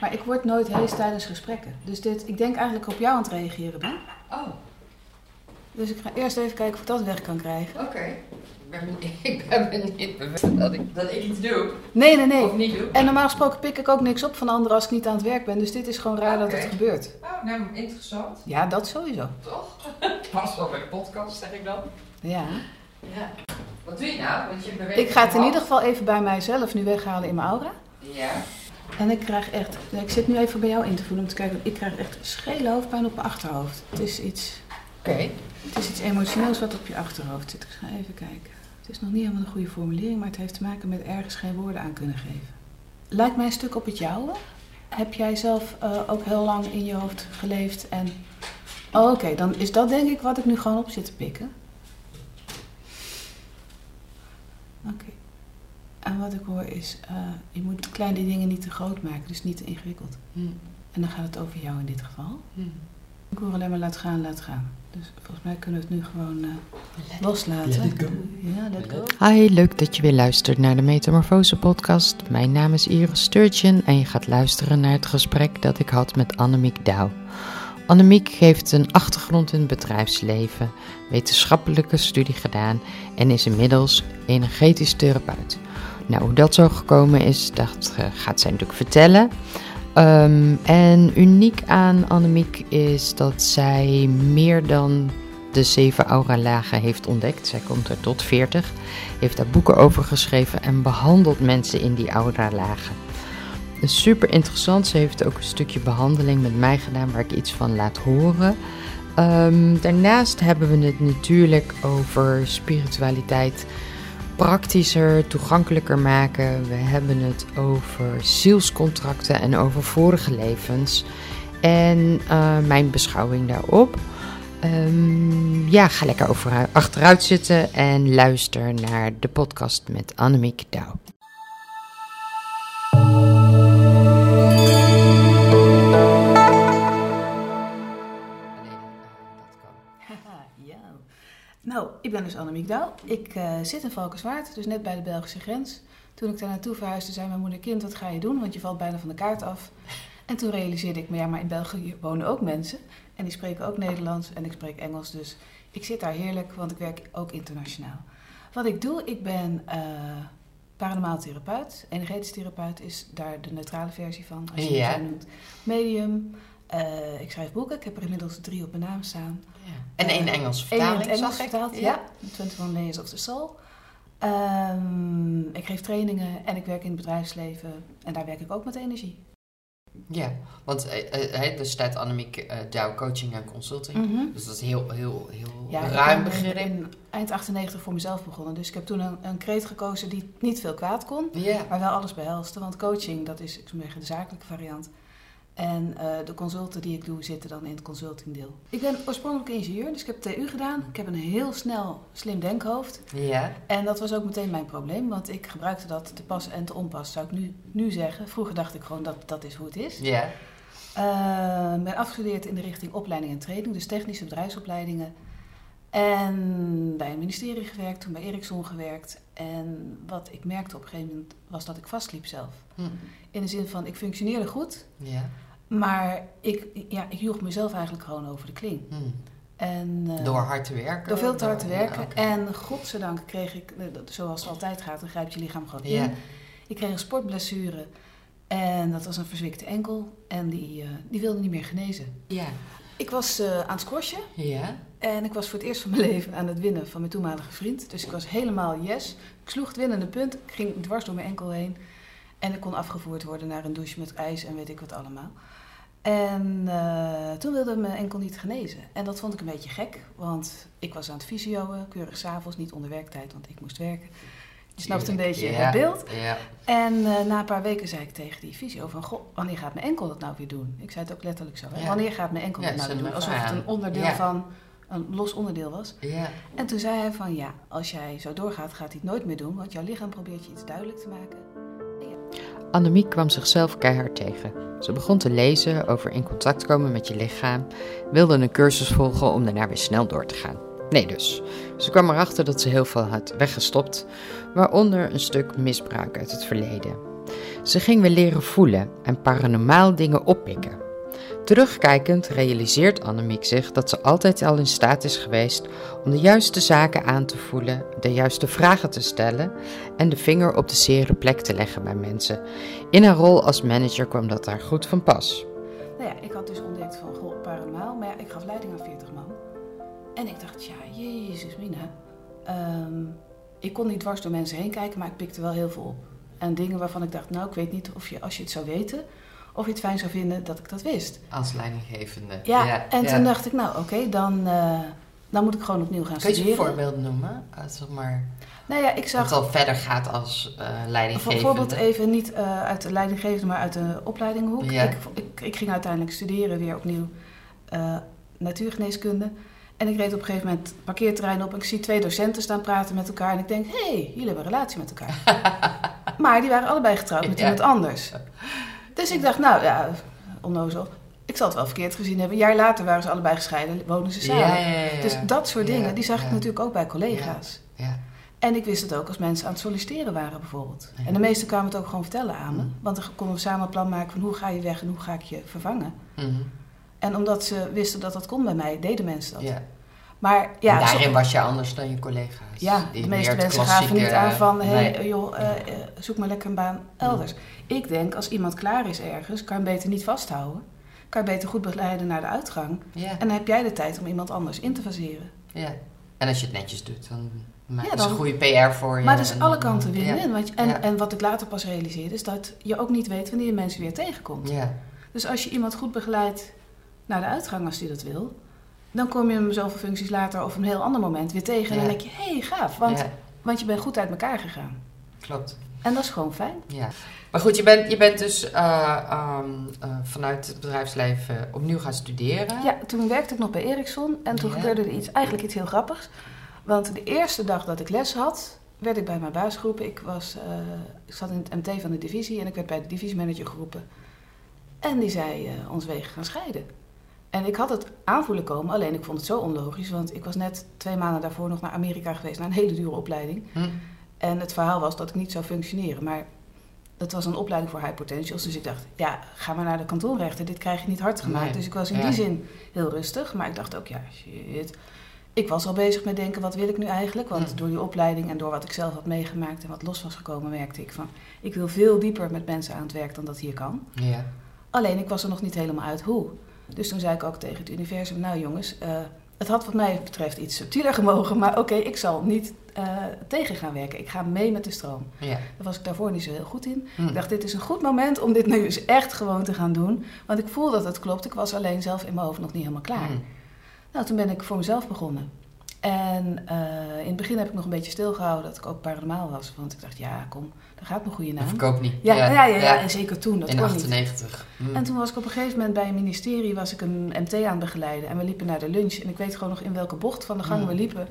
Maar ik word nooit hees tijdens gesprekken. Dus dit, ik denk eigenlijk op jou aan het reageren ben. Oh, Dus ik ga eerst even kijken of ik dat weg kan krijgen. oké. Ik ben, ik ben me niet bewust dat ik, dat ik iets doe. Nee, nee, nee. Of niet doe. En normaal gesproken pik ik ook niks op van anderen als ik niet aan het werk ben. Dus dit is gewoon raar dat het gebeurt. Oh, nou, interessant. Ja, dat sowieso. Toch? Pas wel bij de podcast, zeg ik dan. Ja. Ja. Wat doe je nou? Want je beweegt Ik ga het in ieder geval even bij mijzelf nu weghalen in mijn aura. Ja. En ik krijg echt, ik zit nu even bij jou in te voelen om te kijken. Ik krijg echt schele hoofdpijn op mijn achterhoofd. Het is iets, Oké. het is iets emotioneels wat op je achterhoofd zit. Ik ga even kijken. Het is nog niet helemaal een goede formulering, maar het heeft te maken met ergens geen woorden aan kunnen geven. Lijkt mij een stuk op het jouwe. Heb jij zelf eh, ook heel lang in je hoofd geleefd en... Oh, oké, dan is dat denk ik wat ik nu gewoon op zit te pikken. Oké. En wat ik hoor is, eh, je moet kleine dingen niet te groot maken, dus niet te ingewikkeld. Hm. En dan gaat het over jou in dit geval. Hm. Ik hoor alleen maar laat gaan, laat gaan. Dus volgens mij kunnen we het nu gewoon eh, loslaten. let it go. Ja, let go. Hi, leuk dat je weer luistert naar de Metamorfose podcast. Mijn naam is Iris Sturgeon en je gaat luisteren naar het gesprek dat ik had met Annemiek Douw. Annemiek heeft een achtergrond in het bedrijfsleven, wetenschappelijke studie gedaan en is inmiddels energetisch therapeut. Nou, hoe dat zo gekomen is, dat gaat zij natuurlijk vertellen. Ehm, en uniek aan Annemiek is dat zij meer dan de zeven aura-lagen heeft ontdekt. Zij komt er tot 40, heeft daar boeken over geschreven en behandelt mensen in die aura-lagen. Dus super interessant. Ze heeft ook een stukje behandeling met mij gedaan waar ik iets van laat horen. Ehm, daarnaast hebben we het natuurlijk over spiritualiteit praktischer, toegankelijker maken. We hebben het over zielscontracten en over vorige levens. En eh, mijn beschouwing daarop. Ehm, ja, ga lekker over, achteruit zitten en luister naar de podcast met Annemiek Douw. Nou, ik ben dus Annemiek Douw. Ik eh, zit in Valkenswaard, dus net bij de Belgische grens. Toen ik daar naartoe verhuisde, zei mijn moeder... Kind, wat ga je doen? Want je valt bijna van de kaart af. En toen realiseerde ik me, ja, maar in België wonen ook mensen. En die spreken ook Nederlands en ik spreek Engels. Dus ik zit daar heerlijk, want ik werk ook internationaal. Wat ik doe, ik ben eh paranormaal therapeut. Energetisch therapeut is daar de neutrale versie van, als je Ja. het zo noemt. Medium. Eh, ik schrijf boeken. Ik heb er inmiddels drie op mijn naam staan. En één Eén in vertaling, Engels zag ik. vertaald, ja. 21 Layers of the Soul. Ehm, ik geef trainingen en ik werk in het bedrijfsleven. En daar werk ik ook met energie. Ja, want eh, eh, er staat Annemiek eh Douw Coaching en Consulting. Dus dat is heel, heel, heel Ja, ik ruim ben begrip. in eind 98 voor mezelf begonnen. Dus ik heb toen een, een kreet gekozen die niet veel kwaad kon. Ja. Maar wel alles behelste. Want coaching, dat is ik zeggen, de zakelijke variant. En eh, de consulten die ik doe, zitten dan in het consultingdeel. Ik ben oorspronkelijk ingenieur, dus ik heb TU gedaan. Ik heb een heel snel, slim denkhoofd. Ja. En dat was ook meteen mijn probleem, want ik gebruikte dat te pas en te onpas, zou ik nu, nu zeggen. Vroeger dacht ik gewoon dat dat is hoe het is. Ja. Ik ben afgestudeerd in de richting opleiding en training, dus technische bedrijfsopleidingen. En bij een ministerie gewerkt, toen bij Ericsson gewerkt. En wat ik merkte op een gegeven moment was dat ik vastliep zelf. Hm. In de zin van, ik functioneerde goed, Ja. Maar ik, ja, ik joeg mezelf eigenlijk gewoon over de kling. Hm. En, eh, Door hard te werken? door veel te hard te Ja, werken. En godzijdank kreeg ik, eh, dat- zoals het altijd gaat, dan grijpt je lichaam gewoon in. Ik kreeg een sportblessure. En dat was een verzwikte enkel. En die, eh, die wilde niet meer genezen. Ja. Ik was aan het squashen. Ja. En ik was voor het eerst van mijn leven aan het winnen van mijn toenmalige vriend. Dus ik was helemaal yes. Ik sloeg het winnende punt. Ik ging dwars door mijn enkel heen. En ik kon afgevoerd worden naar een douche met ijs en weet ik wat allemaal. En eh, toen wilde mijn enkel niet genezen. En dat vond ik een beetje gek. Want ik was aan het fysioën, keurig s'avonds, niet onder werktijd, want ik moest werken. Je snapt een beetje Ja. het beeld. Ja. En eh, na een paar weken zei ik tegen die fysio van... Goh, wanneer gaat mijn enkel dat nou weer doen? Ik zei het ook letterlijk zo. Ja. Wanneer gaat mijn enkel dat nou weer doen? Alsof het aan. een onderdeel van... een los onderdeel was. Ja. En toen zei hij van... Ja, als jij zo doorgaat, gaat hij het nooit meer doen. Want jouw lichaam probeert je iets duidelijk te maken. Annemiek kwam zichzelf keihard tegen. Ze begon te lezen over in contact komen met je lichaam, wilde een cursus volgen om daarna weer snel door te gaan. Nee dus. Ze kwam erachter dat ze heel veel had weggestopt, waaronder een stuk misbruik uit het verleden. Ze ging weer leren voelen en paranormaal dingen oppikken. Terugkijkend realiseert Annemiek zich dat ze altijd al in staat is geweest om de juiste zaken aan te voelen, de juiste vragen te stellen en de vinger op de zere plek te leggen bij mensen. In haar rol als manager kwam dat daar goed van pas. Nou ja, ik had dus ontdekt van, goh, paranormaal, maar ik gaf leiding aan 40 man. En ik dacht, ja, jezus mina. Ehm, ik kon niet dwars door mensen heen kijken, maar ik pikte wel heel veel op. En dingen waarvan ik dacht, nou, ik weet niet of je, als je het zou weten, of je het fijn zou vinden dat ik dat wist. Als leidinggevende. Ja, en toen dacht ik, nou oké, dan, uh, dan moet ik gewoon opnieuw gaan Kun studeren. Kun je een voorbeeld noemen? Als het maar... Nou ja, ik zag... Het al verder gaat als uh, leidinggevende. Bijvoorbeeld even niet uh, uit de leidinggevende, maar uit de opleidinghoek. Ja. Ik, ik, ik, ging uiteindelijk studeren weer opnieuw natuurgeneeskunde. En ik reed op een gegeven moment het parkeerterrein op en ik zie twee docenten staan praten met elkaar. En ik denk, hé, hey, jullie hebben een relatie met elkaar. maar die waren allebei getrouwd met iemand anders. Dus ik dacht, nou ja, onnozel. Ik zal het wel verkeerd gezien hebben. Een jaar later waren ze allebei gescheiden, wonen ze samen. Ja, ja, ja, ja. Dus dat soort dingen, die zag ik natuurlijk ook bij collega's. Ja. En ik wist het ook als mensen aan het solliciteren waren bijvoorbeeld. En de meesten kwamen het ook gewoon vertellen aan me. Mm. Want dan konden we samen een plan maken van hoe ga je weg en hoe ga ik je vervangen. Mhm. En omdat ze wisten dat dat kon bij mij, deden mensen dat. ja. Maar ja, en zo- daarin was je anders dan je collega's. ja, de meeste mensen gaven niet aan van... hé, Nee. hey, joh, eh, eh, zoek maar lekker een baan elders. Ik denk, als iemand klaar is ergens, kan je hem beter niet vasthouden. Kan je beter goed begeleiden naar de uitgang. Ja, En dan heb jij de tijd om iemand anders in te faseren. ja. En als je het netjes doet, dan maak je Ja, een goede PR voor je. Maar het is en alle kanten win-win. Ja. want je- En, en wat ik later pas realiseerde, is dat je ook niet weet wanneer je mensen weer tegenkomt. Ja, Dus als je iemand goed begeleidt naar de uitgang als die dat wil... dan kom je hem zoveel functies later of een heel ander moment weer tegen. En dan denk je, hé, hey, gaaf. Want, want je bent goed uit elkaar gegaan. klopt. En dat is gewoon fijn. Ja. Maar goed, je bent, je bent dus eh, ehm, eh, vanuit het bedrijfsleven opnieuw gaan studeren. Ja, toen werkte ik nog bij Ericsson en toen Ja. gebeurde er iets, eigenlijk iets heel grappigs. Want de eerste dag dat ik les had, werd ik bij mijn baas geroepen. Ik, was, eh, ik zat in het MT van de divisie en ik werd bij de divisiemanager geroepen. En die zei, ons wegen gaan scheiden. En ik had het aanvoelen komen, alleen ik vond het zo onlogisch. Want ik was net twee maanden daarvoor nog naar Amerika geweest, naar een hele dure opleiding. Hm? En het verhaal was dat ik niet zou functioneren. Maar dat was een opleiding voor high potentials. Dus ik dacht, ja, ga maar naar de kantoorrechter. Dit krijg je niet hard gemaakt. Nee. Dus ik was in Ja. die zin heel rustig. Maar ik dacht ook, ja, shit. Ik was al bezig met denken, wat wil ik nu eigenlijk? Want Hm. door die opleiding en door wat ik zelf had meegemaakt en wat los was gekomen, merkte ik van... Ik wil veel dieper met mensen aan het werk dan dat hier kan. Ja. Alleen, ik was er nog niet helemaal uit hoe. Dus toen zei ik ook tegen het universum, nou jongens... eh, het had wat mij betreft iets subtieler gemogen, maar oké, ik zal niet eh, tegen gaan werken. Ik ga mee met de stroom. Ja. Daar was ik daarvoor niet zo heel goed in. Hm. Ik dacht, dit is een goed moment om dit nu eens echt gewoon te gaan doen. Want ik voel dat het klopt. Ik was alleen zelf in mijn hoofd nog niet helemaal klaar. Hm. Nou, toen ben ik voor mezelf begonnen. En eh, in het begin heb ik nog een beetje stilgehouden dat ik ook paranormaal was. Want ik dacht, ja, kom, daar gaat mijn goede Dat naam. verkoopt niet. Ja, ja, ja, ja, en zeker toen. Dat In kon niet. 98. Hm. En toen was ik op een gegeven moment bij een ministerie, was ik een MT aan het begeleiden. En we liepen naar de lunch. En ik weet gewoon nog in welke bocht van de gang Hmm. we liepen.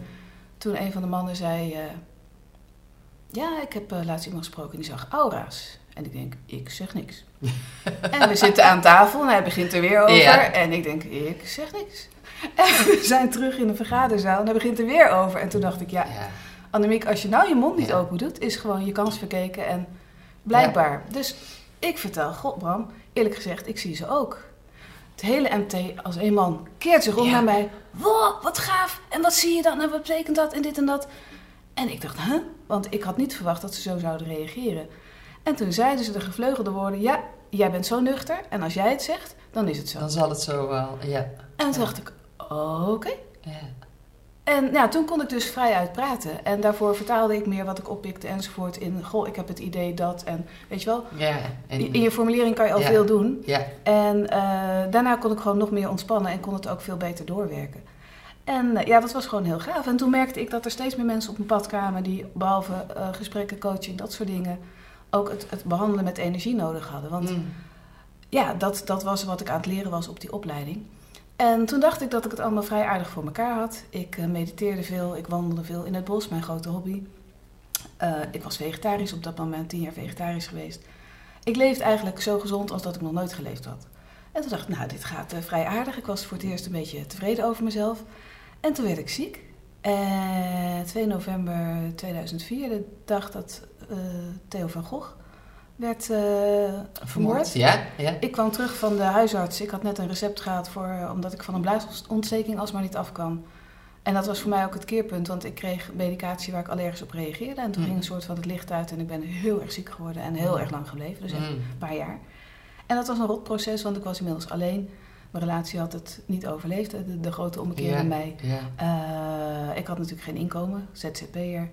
Toen een van de mannen zei, eh, ja, ik heb eh, laatst iemand gesproken en die zag aura's. En ik denk, ik zeg niks. en we zitten aan tafel en hij begint er weer over. Ja. En ik denk, ik zeg niks. En we zijn terug in de vergaderzaal en hij begint er weer over. En toen dacht ik, ja, ja. Annemiek, als je nou je mond niet Ja. open doet, is gewoon je kans verkeken en blijkbaar. Dus ik vertel, god Bram, eerlijk gezegd, ik zie ze ook. Het hele MT als een man keert zich om Ja. naar mij. Wow, wat gaaf. En wat zie je dan? En wat betekent dat? En dit en dat. En ik dacht, huh? Want ik had niet verwacht dat ze zo zouden reageren. En toen zeiden ze de gevleugelde woorden, ja, jij bent zo nuchter. En als jij het zegt, dan is het zo. Dan zal het zo wel. Ja. En toen dacht ik, oké. ja. En ja, toen kon ik dus vrij uitpraten. En daarvoor vertaalde ik meer wat ik oppikte enzovoort in... Goh, ik heb het idee dat... En weet je wel, Ja. En, in je formulering kan je al Ja. veel doen. ja. En eh, daarna kon ik gewoon nog meer ontspannen en kon het ook veel beter doorwerken. En eh, ja, dat was gewoon heel gaaf. En toen merkte ik dat er steeds meer mensen op mijn pad kwamen... die behalve eh, gesprekken, coaching, dat soort dingen... ook het, het behandelen met energie nodig hadden. Want Hm. ja, dat, dat was wat ik aan het leren was op die opleiding. En toen dacht ik dat ik het allemaal vrij aardig voor elkaar had. Ik eh, mediteerde veel, ik wandelde veel in het bos, mijn grote hobby. Eh, ik was vegetarisch op dat moment, tien jaar vegetarisch geweest. Ik leefde eigenlijk zo gezond als dat ik nog nooit geleefd had. En toen dacht ik, nou, dit gaat eh, vrij aardig. Ik was voor het eerst een beetje tevreden over mezelf. En toen werd ik ziek. En 2 november 2004, de dag dat Theo van Gogh werd uh, vermoord. Ja, ja. Ik kwam terug van de huisarts. Ik had net een recept gehad voor, uh, omdat ik van een blaasontsteking alsmaar niet afkwam. En dat was voor mij ook het keerpunt, want ik kreeg medicatie waar ik allergisch op reageerde. En toen Mm. ging een soort van het licht uit en ik ben heel erg ziek geworden en heel Mm. erg lang gebleven. Dus echt Mm. een paar jaar. En dat was een rotproces, want ik was inmiddels alleen. Mijn relatie had het niet overleefd, de, de grote ommekeer Ja. in mij. Eh, ik had natuurlijk geen inkomen, ZZP'er.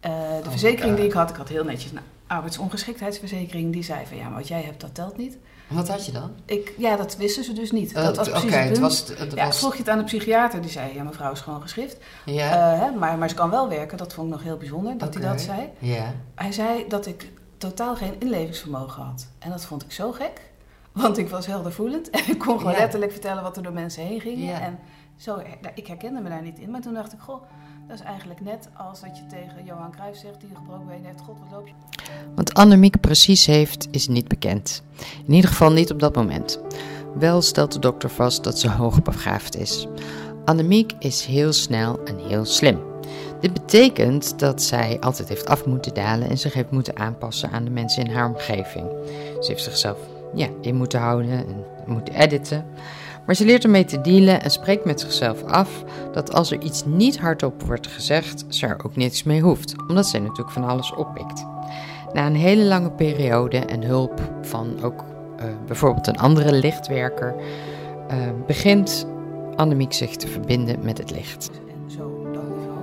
Eh de Oh, verzekering die ik had, ik had heel netjes een arbeidsongeschiktheidsverzekering. Die zei van ja, maar wat jij hebt, dat telt niet. En Wat had je dan? Ik, ja, dat wisten ze dus niet. Eh, dat was Oké, precies het was... Het ja, was vroeg je het aan de psychiater, die zei ja, mevrouw is gewoon geschrift. Eh, hè, maar, maar ze kan wel werken, dat vond ik nog heel bijzonder dat hij dat zei. ja. Hij zei dat ik totaal geen inlevingsvermogen had. En dat vond ik zo gek, want ik was heldervoelend. En ik kon gewoon letterlijk vertellen wat er door mensen heen ging. En zo, ik herkende me daar niet in. Maar toen dacht ik, goh, dat is eigenlijk net als dat je tegen Johan Cruijff zegt... die een gebroken been heeft, god, wat loop je... Wat Annemiek precies heeft, is niet bekend. In ieder geval niet op dat moment. Wel stelt de dokter vast dat ze hoogbegaafd is. Annemiek is heel snel en heel slim. Dit betekent dat zij altijd heeft af moeten dalen en zich heeft moeten aanpassen aan de mensen in haar omgeving. Ze heeft zichzelf ja, in moeten houden en moeten editen. Maar ze leert ermee te dealen en spreekt met zichzelf af dat als er iets niet hardop wordt gezegd, ze er ook niks mee hoeft, omdat zij natuurlijk van alles oppikt. Na een hele lange periode en hulp van ook eh, bijvoorbeeld een andere lichtwerker, eh, begint Annemiek zich te verbinden met het licht. Zo dat niveau.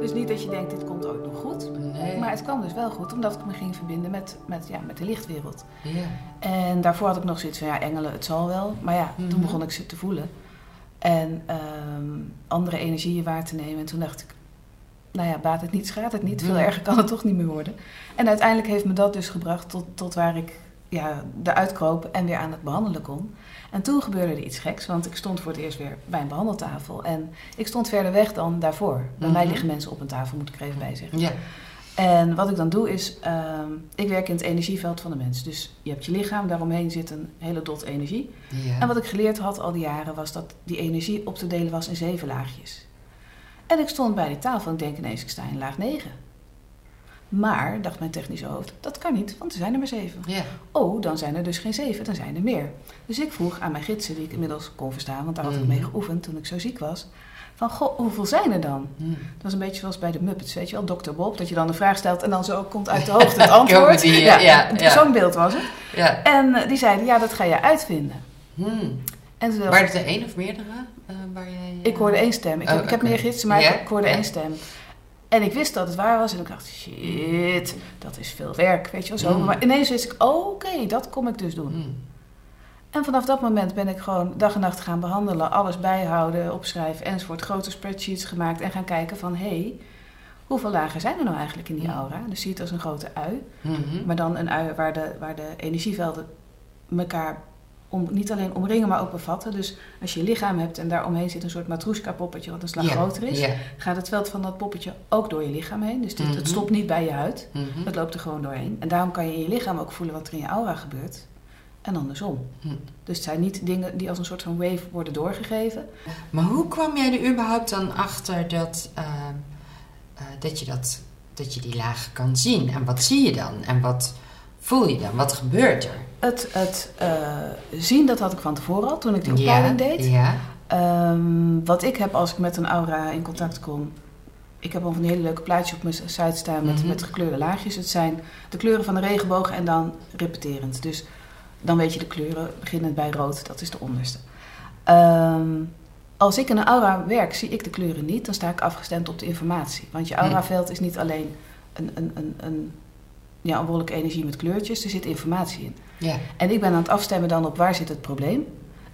Dus niet dat je denkt, dit komt goed. Nee. Maar het kwam dus wel goed, omdat ik me ging verbinden met, met, ja, met de lichtwereld. Ja. En daarvoor had ik nog zoiets van, ja, engelen, het zal wel. Maar ja, Mhm. toen begon ik ze te voelen. En ehm, andere energieën waar te nemen. En toen dacht ik, nou ja, baat het niet, schaadt het niet. Veel Mhm. erger kan het toch niet meer worden. En uiteindelijk heeft me dat dus gebracht tot, tot waar ik ja, eruit kroop en weer aan het behandelen kon. En toen gebeurde er iets geks, want ik stond voor het eerst weer bij een behandeltafel. En ik stond verder weg dan daarvoor. Bij mij Mhm. liggen mensen op een tafel, moet ik er even bij zeggen. Ja. En wat ik dan doe is, ehm, ik werk in het energieveld van de mens. Dus je hebt je lichaam, daaromheen zit een hele dot energie. Ja. En wat ik geleerd had al die jaren was dat die energie op te delen was in zeven laagjes. En ik stond bij die tafel en ik denk ineens, ik sta in laag 9. Maar, dacht mijn technische hoofd, dat kan niet, want er zijn er maar zeven. Ja. Oh, dan zijn er dus geen zeven, dan zijn er meer. Dus ik vroeg aan mijn gidsen, die ik inmiddels kon verstaan, want daar had ik Mhm. mee geoefend toen ik zo ziek was. Van, goh, hoeveel zijn er dan? Hm. Dat was een beetje zoals bij de Muppets, weet je wel, Dr. Bob, dat je dan een vraag stelt en dan zo komt uit de hoogte het antwoord. Die, ja, ja. Zo'n beeld was het. Ja. En eh, die zeiden, ja, dat ga je uitvinden. Hm. En Waren het er één of meerdere eh, waar jij... ik hoorde één stem. Ik heb, Oh, ik heb meer gidsen, maar ik hoorde één stem. En ik wist dat het waar was en ik dacht, shit, dat is veel werk, weet je wel zo. Mm. Maar ineens wist ik, oké, dat kom ik dus doen. En vanaf dat moment ben ik gewoon dag en nacht gaan behandelen, alles bijhouden, opschrijven enzovoort. Grote spreadsheets gemaakt en gaan kijken van, hé, hey, hoeveel lagen zijn er nou eigenlijk in die Mm. aura? Dus zie het als een grote ui. Mhm. Maar dan een ui waar de, waar de energievelden elkaar om, niet alleen omringen, maar ook bevatten. Dus als je je lichaam hebt en daar omheen zit een soort matroeska poppetje wat een slag groter is, gaat het veld van dat poppetje ook door je lichaam heen. Dus dit, Mhm. het stopt niet bij je huid, Mhm. het loopt er gewoon doorheen. En daarom kan je in je lichaam ook voelen wat er in je aura gebeurt. En andersom. Hm. Dus het zijn niet dingen die als een soort van wave worden doorgegeven. Maar hoe kwam jij er überhaupt dan achter dat, ehm, eh, dat, je dat, dat je die lagen kan zien? En wat zie je dan? En wat voel je dan? Wat gebeurt er? Het, het eh, zien, dat had ik van tevoren al, toen ik die opleiding deed. Ja. Ehm, wat ik heb als ik met een aura in contact kom. Ik heb al van die hele leuke plaatjes op mijn site staan met, Mhm. met gekleurde laagjes. Het zijn de kleuren van de regenboog en dan repeterend. Dus dan weet je de kleuren, beginnend bij rood, dat is de onderste. Ehm, als ik in een aura werk, zie ik de kleuren niet. Dan sta ik afgestemd op de informatie. Want je auraveld is niet alleen een, een, een, een, ja, een wolk energie met kleurtjes. Er zit informatie in. Ja. En ik ben aan het afstemmen dan op waar zit het probleem.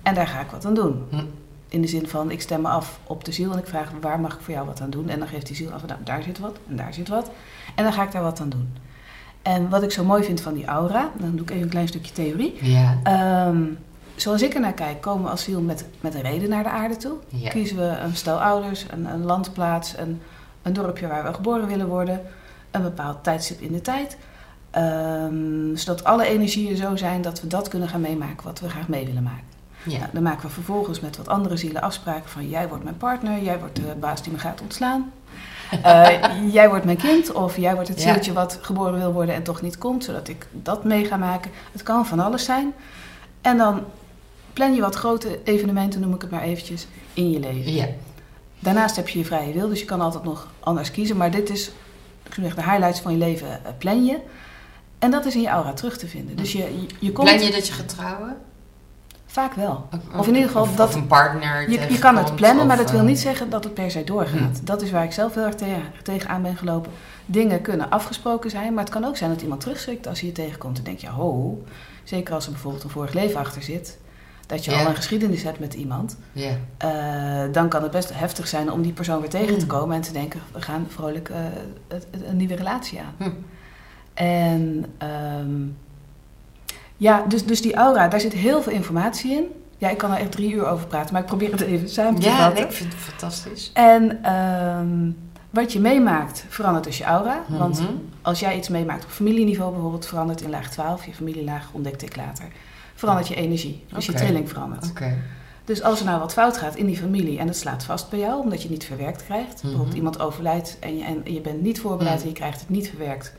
En daar ga ik wat aan doen. Hm. In de zin van, ik stem me af op de ziel en ik vraag waar mag ik voor jou wat aan doen. En dan geeft die ziel af, nou, daar zit wat en daar zit wat. En dan ga ik daar wat aan doen. En wat ik zo mooi vind van die aura, dan doe ik even een klein stukje theorie. Ja. Ehm, zoals ik er naar kijk, komen we als ziel met, met een reden naar de aarde toe. Ja. Kiezen we een stel ouders, een, een landplaats, een, een dorpje waar we geboren willen worden. Een bepaald tijdstip in de tijd. Ehm, zodat alle energieën zo zijn dat we dat kunnen gaan meemaken wat we graag mee willen maken. Ja. Nou, dan maken we vervolgens met wat andere zielen afspraken van jij wordt mijn partner, jij wordt de baas die me gaat ontslaan. Eh, jij wordt mijn kind of jij wordt het Ja. zieltje wat geboren wil worden en toch niet komt, zodat ik dat mee ga maken. Het kan van alles zijn. En dan plan je wat grote evenementen, noem ik het maar eventjes, in je leven. Ja. Daarnaast heb je je vrije wil, dus je kan altijd nog anders kiezen. Maar dit is, zeggen, de highlights van je leven eh, plan je. En dat is in je aura terug te vinden. Dus je, je, je komt Plan je dat je gaat trouwen? Vaak wel. Of, in ieder geval of, dat- of een partner Je, je kan het plannen, maar dat wil eh, niet zeggen dat het per se doorgaat. Dat is waar ik zelf heel erg te- tegenaan ben gelopen. Dingen kunnen afgesproken zijn, maar het kan ook zijn dat iemand terugschrikt als hij je tegenkomt. en denk je, ho, zeker als er bijvoorbeeld een vorig leven achter zit, dat je al een geschiedenis hebt met iemand, eh, dan kan het best heftig zijn om die persoon weer tegen te Mm. komen en te denken, we gaan vrolijk eh, een nieuwe relatie aan. Hm. En ehm, ja, dus, dus die aura, daar zit heel veel informatie in. Ja, ik kan er echt drie uur over praten, maar ik probeer het even samen te Ja, vatten. ik vind het fantastisch. En ehm, wat je meemaakt verandert dus je aura. Want Mhm. als jij iets meemaakt op familieniveau bijvoorbeeld, verandert in laag 12, je familielaag ontdekte ik later, verandert je energie. Dus je trilling verandert. Oké. Dus als er nou wat fout gaat in die familie en het slaat vast bij jou, omdat je het niet verwerkt krijgt, bijvoorbeeld Mhm. iemand overlijdt en je, en je bent niet voorbereid en je krijgt het niet verwerkt,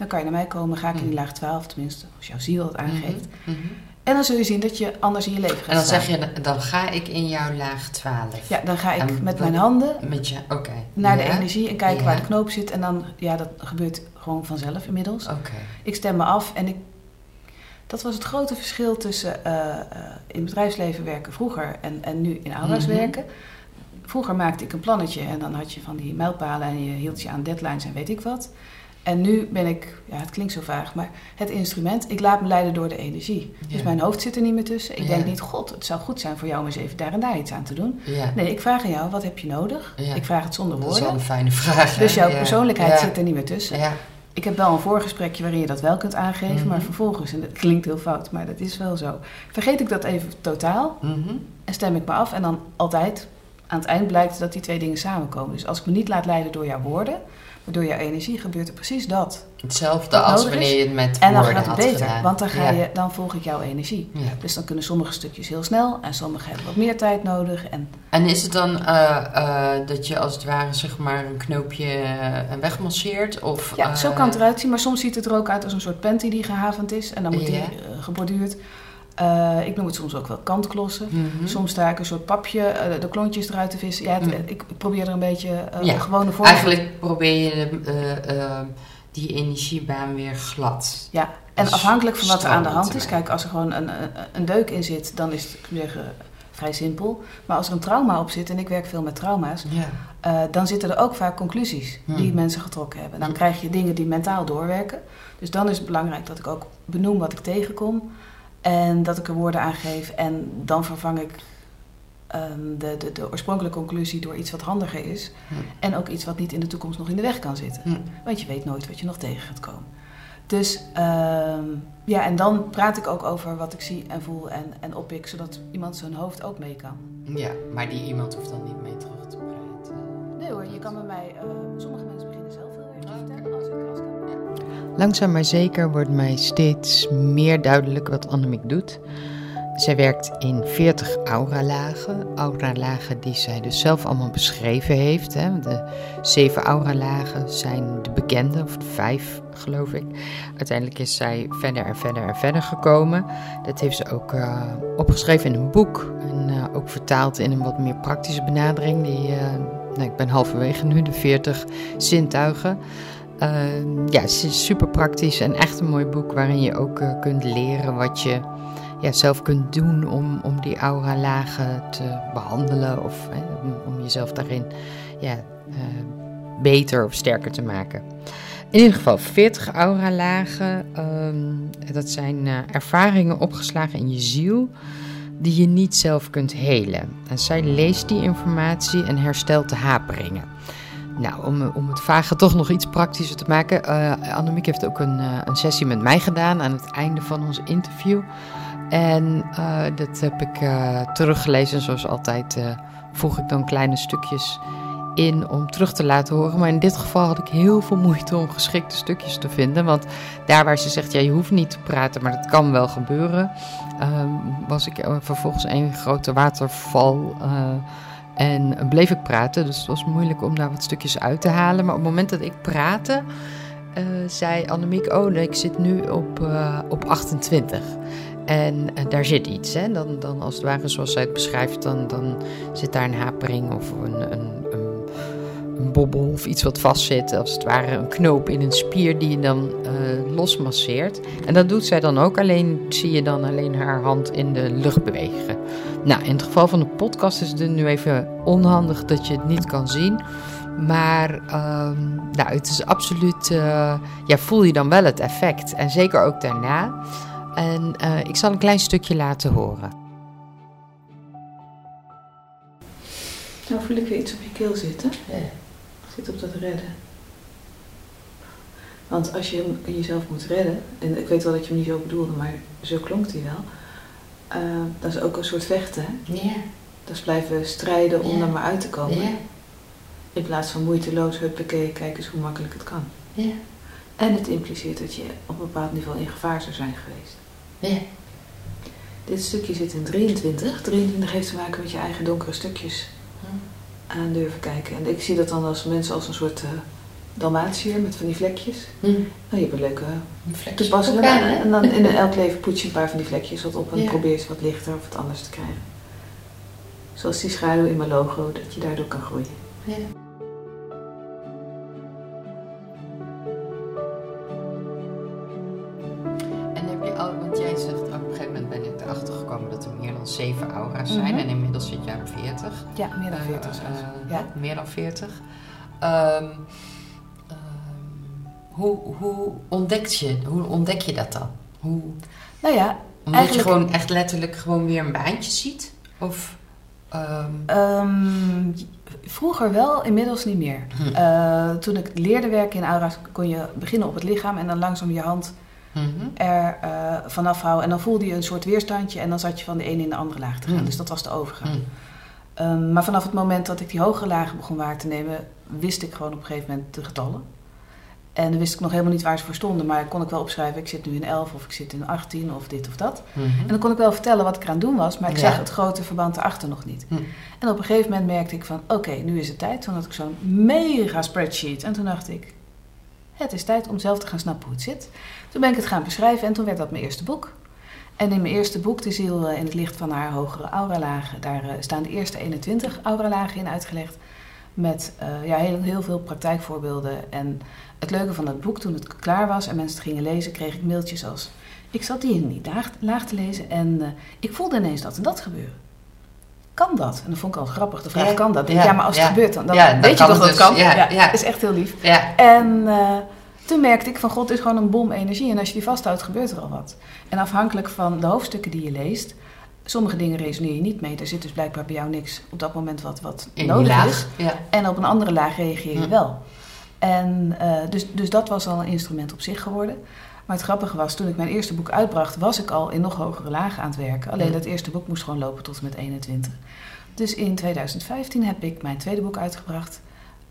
dan kan je naar mij komen, ga ik in die laag 12, tenminste, als jouw ziel dat aangeeft. Mhm. Mhm. En dan zul je zien dat je anders in je leven gaat En dan staan. zeg je, dan ga ik in jouw laag 12. Ja, dan ga ik En met wat- mijn handen Met je, oké. naar Ja? de energie en kijken Ja. waar de knoop zit. En dan, ja, dat gebeurt gewoon vanzelf inmiddels. Oké. Ik stem me af en ik... Dat was het grote verschil tussen eh, eh, in bedrijfsleven werken vroeger en, en nu in aura's Mhm. werken. Vroeger maakte ik een plannetje en dan had je van die mijlpalen en je hield je aan deadlines en weet ik wat. En nu ben ik, ja het klinkt zo vaag, maar het instrument, ik laat me leiden door de energie. Dus mijn hoofd zit er niet meer tussen. Ik Ja. denk niet, god, het zou goed zijn voor jou om eens even daar en daar iets aan te doen. Ja. Nee, ik vraag aan jou, wat heb je nodig? Ik vraag het zonder Dat is wel woorden. een fijne vraag. hè? Dus jouw persoonlijkheid zit er niet meer tussen. Ja. Ik heb wel een voorgesprekje waarin je dat wel kunt aangeven, Mhm. maar vervolgens, en dat klinkt heel fout, maar dat is wel zo. Vergeet ik dat even totaal Mhm. en stem ik me af en dan altijd aan het eind blijkt dat die twee dingen samenkomen. Dus als ik me niet laat leiden door jouw woorden, door jouw energie, gebeurt er precies dat. Hetzelfde als wanneer je het met En dan gaat het beter, gedaan. want dan, ga Ja. je, dan volg ik jouw energie. Ja. Dus dan kunnen sommige stukjes heel snel en sommige hebben wat meer tijd nodig. En En is het dan eh, eh, dat je als het ware zeg maar een knoopje eh, wegmasseert? Of, ja, zo kan het eruit zien, maar soms ziet het er ook uit als een soort panty die gehavend is en dan moet die Ja. eh, geborduurd. Eh, ik noem het soms ook wel kantklossen. mhm. Soms sta ik een soort papje, eh, de klontjes eruit te vissen. Ja, het- Mm. ik, probeer er een beetje eh, Ja, gewone vorm Eigenlijk probeer je de, die energiebaan weer glad. Ja, en Dus afhankelijk van wat er aan de hand is. Kijk, als er gewoon een, een, deuk in zit, dan is het zeggen, vrij simpel. Maar als er een trauma op zit, en ik werk veel met trauma's, Ja. dan zitten er ook vaak conclusies die Hmm. mensen getrokken hebben. Dan krijg je dingen die mentaal doorwerken. Dus dan is het belangrijk dat ik ook benoem wat ik tegenkom. En dat ik er woorden aan geef. En dan vervang ik ehm, de, de, de oorspronkelijke conclusie door iets wat handiger is. Hmm. En ook iets wat niet in de toekomst nog in de weg kan zitten. Hm. Want je weet nooit wat je nog tegen gaat komen. Dus ehm, ja, en dan praat ik ook over wat ik zie en voel en, en oppik, zodat iemand zijn hoofd ook mee kan. ja, maar die iemand hoeft dan niet mee terug te praten. Nee hoor, je kan bij mij, eh, sommige mensen beginnen zelf heel erg te vertellen als ik, als ik Langzaam maar zeker wordt mij steeds meer duidelijk wat Annemiek doet. Zij werkt in 40 auralagen. Auralagen die zij dus zelf allemaal beschreven heeft. Hè. De zeven auralagen zijn de bekende, of de vijf geloof ik. Uiteindelijk is zij verder en verder en verder gekomen. Dat heeft ze ook eh, opgeschreven in een boek. En eh, ook vertaald in een wat meer praktische benadering. Die, eh, nou, ik ben halverwege nu, de 40 zintuigen. Uh, ja, het is super praktisch en echt een mooi boek waarin je ook uh, kunt leren wat je ja, zelf kunt doen om, om die aura-lagen te behandelen of om, om, jezelf daarin ja, uh, beter of sterker te maken. In ieder geval 40 aura-lagen, um, dat zijn uh, ervaringen opgeslagen in je ziel die je niet zelf kunt helen. En zij leest die informatie en herstelt de haperingen. Nou, om, om het vage toch nog iets praktischer te maken. Uh, Annemiek heeft ook een, uh, een sessie met mij gedaan aan het einde van ons interview. En uh, dat heb ik teruggelezen. Zoals altijd voeg ik dan kleine stukjes in om terug te laten horen. Maar in dit geval had ik heel veel moeite om geschikte stukjes te vinden. Want daar waar ze zegt, ja, je hoeft niet te praten, maar dat kan wel gebeuren. was ik vervolgens een grote waterval En bleef ik praten, dus het was moeilijk om daar wat stukjes uit te halen. Maar op het moment dat ik praatte, uh, zei Annemiek: Oh, ik zit nu op, uh, op 28. En uh, daar zit iets. Hè? Dan, dan als het ware, zoals zij het beschrijft, dan, dan zit daar een hapering of een, een, een, bobbel of iets wat vastzit. Als het ware een knoop in een spier die je dan losmasseert. En dat doet zij dan ook, alleen zie je dan alleen haar hand in de lucht bewegen. Nou, in het geval van de podcast is het nu even onhandig dat je het niet kan zien. Maar um, nou, het is absoluut, uh, ja, voel je dan wel het effect. En zeker ook daarna. En uh, ik zal een klein stukje laten horen. Nou voel ik weer iets op je keel zitten. Ja. Zit op dat redden. Want als je jezelf moet redden, en ik weet wel dat je hem niet zo bedoelde, maar zo klonk hij wel. Uh, dat is ook een soort vechten. Ja. Dat is blijven strijden om er maar uit te komen. Ja. In plaats van moeiteloos, huppakee, kijk eens hoe makkelijk het kan. Ja. En het impliceert dat je op een bepaald niveau in gevaar zou zijn geweest. Ja. Dit stukje zit in 23. 23 heeft te maken met je eigen donkere stukjes hm. Aan durven kijken. En ik zie dat dan als mensen als een soort uh, dalmatier met van die vlekjes. Hm. Nou, je hebt een leuke toepassing. En dan in elk leven poets je een paar van die vlekjes wat op en ja. probeer je wat lichter of wat anders te krijgen. Zoals die schaduw in mijn logo, dat je daardoor kan groeien. Ja. 40. Ja, meer dan 40 uh, uh, ja. Meer dan 40. Um, um, hoe, hoe, ontdek je, hoe ontdek je dat dan? Hoe, nou ja, omdat eigenlijk... je gewoon echt letterlijk gewoon weer een baantje ziet? Of... Um... vroeger wel, inmiddels niet meer. Hm. Uh, toen ik leerde werken in aura's kon je beginnen op het lichaam en dan langzaam je hand hm. er uh, vanaf houden. En dan voelde je een soort weerstandje en dan zat je van de ene in de andere laag te gaan. Hm. Dus dat was de overgang. Um, maar vanaf het moment dat ik die hogere lagen begon waar te nemen, wist ik gewoon op een gegeven moment de getallen. En dan wist ik nog helemaal niet waar ze voor stonden, maar kon ik wel opschrijven: ik zit nu in 11 of ik zit in 18 of dit of dat. Mm -hmm. En dan kon ik wel vertellen wat ik aan het doen was, maar ik ja. zag het grote verband erachter nog niet. Mm. En op een gegeven moment merkte ik van: oké, okay, nu is het tijd. Toen had ik zo'n mega spreadsheet en toen dacht ik: het is tijd om zelf te gaan snappen hoe het zit. Toen ben ik het gaan beschrijven en toen werd dat mijn eerste boek. En in mijn eerste boek, De Ziel in het licht van haar hogere auralagen, daar uh, staan de eerste 21 auralagen in uitgelegd. Met uh, ja, heel, heel veel praktijkvoorbeelden en het leuke van het boek, toen het klaar was en mensen het gingen lezen, kreeg ik mailtjes als... Ik zat hier in die laag, laag te lezen en uh, ik voelde ineens dat en dat gebeuren. Kan dat? En dat vond ik al grappig. De vraag, ja, kan dat? Ja, ja, maar als het ja, gebeurt, dan, dan weet je toch dat het dus. kan? Ja, dat is echt heel lief. En uh, toen merkte ik van, god, is gewoon een bom energie. En als je die vasthoudt, gebeurt er al wat. En afhankelijk van de hoofdstukken die je leest... Sommige dingen resoneer je niet mee. Er zit dus blijkbaar bij jou niks op dat moment wat, wat nodig is. En op een andere laag reageer je hm. wel. En uh, dus, dus dat was al een instrument op zich geworden. Maar het grappige was, toen ik mijn eerste boek uitbracht, was ik al in nog hogere lagen aan het werken. Alleen dat eerste boek moest gewoon lopen tot en met 21. Dus in 2015 heb ik mijn tweede boek uitgebracht,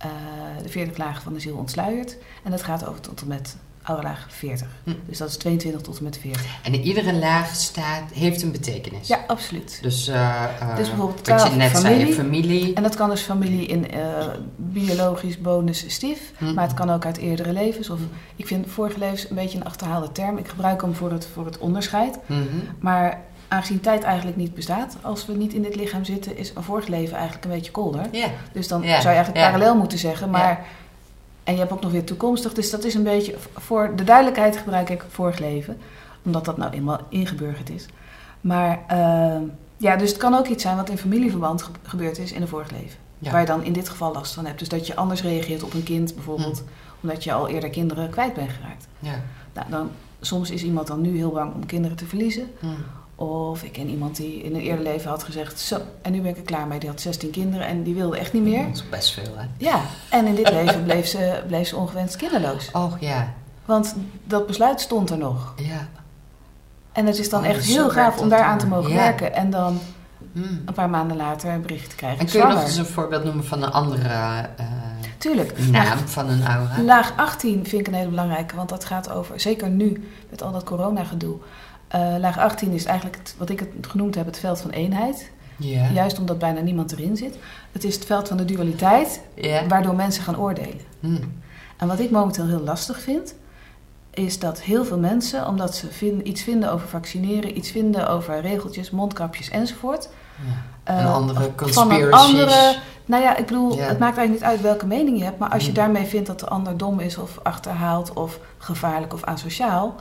uh, De 40 Lagen van de Ziel Ontsluierd. En dat gaat over tot en met oude laag 40. Hm. Dus dat is 22 tot en met 40. En iedere laag staat, heeft een betekenis? Ja, absoluut. Dus, uh, dus bijvoorbeeld wat je net familie, zei, familie. En dat kan dus familie in uh, biologisch bonus stief. Hm. Maar het kan ook uit eerdere levens. Of, ik vind vorige levens een beetje een achterhaalde term. Ik gebruik hem voor het, voor het onderscheid. -hmm. Maar aangezien tijd eigenlijk niet bestaat, als we niet in dit lichaam zitten, is een vorig leven eigenlijk een beetje kolder. Yeah. Dus dan zou je eigenlijk parallel moeten zeggen. Maar en je hebt ook nog weer toekomstig. Dus dat is een beetje, voor de duidelijkheid gebruik ik vorig leven. Omdat dat nou eenmaal ingeburgerd is. Maar uh, ja, dus het kan ook iets zijn wat in familieverband ge gebeurd is in een vorig leven. Ja. Waar je dan in dit geval last van hebt. Dus dat je anders reageert op een kind bijvoorbeeld. Hm. Omdat je al eerder kinderen kwijt bent geraakt. Ja. Nou, dan, soms is iemand dan nu heel bang om kinderen te verliezen. Of ik ken iemand die in een eerder leven had gezegd: Zo, en nu ben ik er klaar mee. Die had 16 kinderen en die wilde echt niet meer. Dat is best veel, hè? Ja, en in dit leven bleef ze, bleef ze ongewenst kinderloos. Oh ja. Want dat besluit stond er nog. Ja. En het is dan oh, echt heel gaaf om daar aan te mogen ja. werken. En dan hmm. een paar maanden later een bericht te krijgen. En kun je nog eens een voorbeeld noemen van een andere uh, Tuurlijk. naam van een aura? Laag 18 vind ik een hele belangrijke, want dat gaat over, zeker nu met al dat corona-gedoe. Uh, laag 18 is eigenlijk het, wat ik het genoemd heb, het veld van eenheid. Juist omdat bijna niemand erin zit. Het is het veld van de dualiteit, waardoor mensen gaan oordelen. Hm. En wat ik momenteel heel lastig vind, is dat heel veel mensen, omdat ze iets vinden over vaccineren, iets vinden over regeltjes, mondkapjes enzovoort. Ja. eh, andere Van conspiracies. een andere. Nou ja, ik bedoel, het maakt eigenlijk niet uit welke mening je hebt, maar als je Hm. daarmee vindt dat de ander dom is of achterhaald of gevaarlijk of asociaal,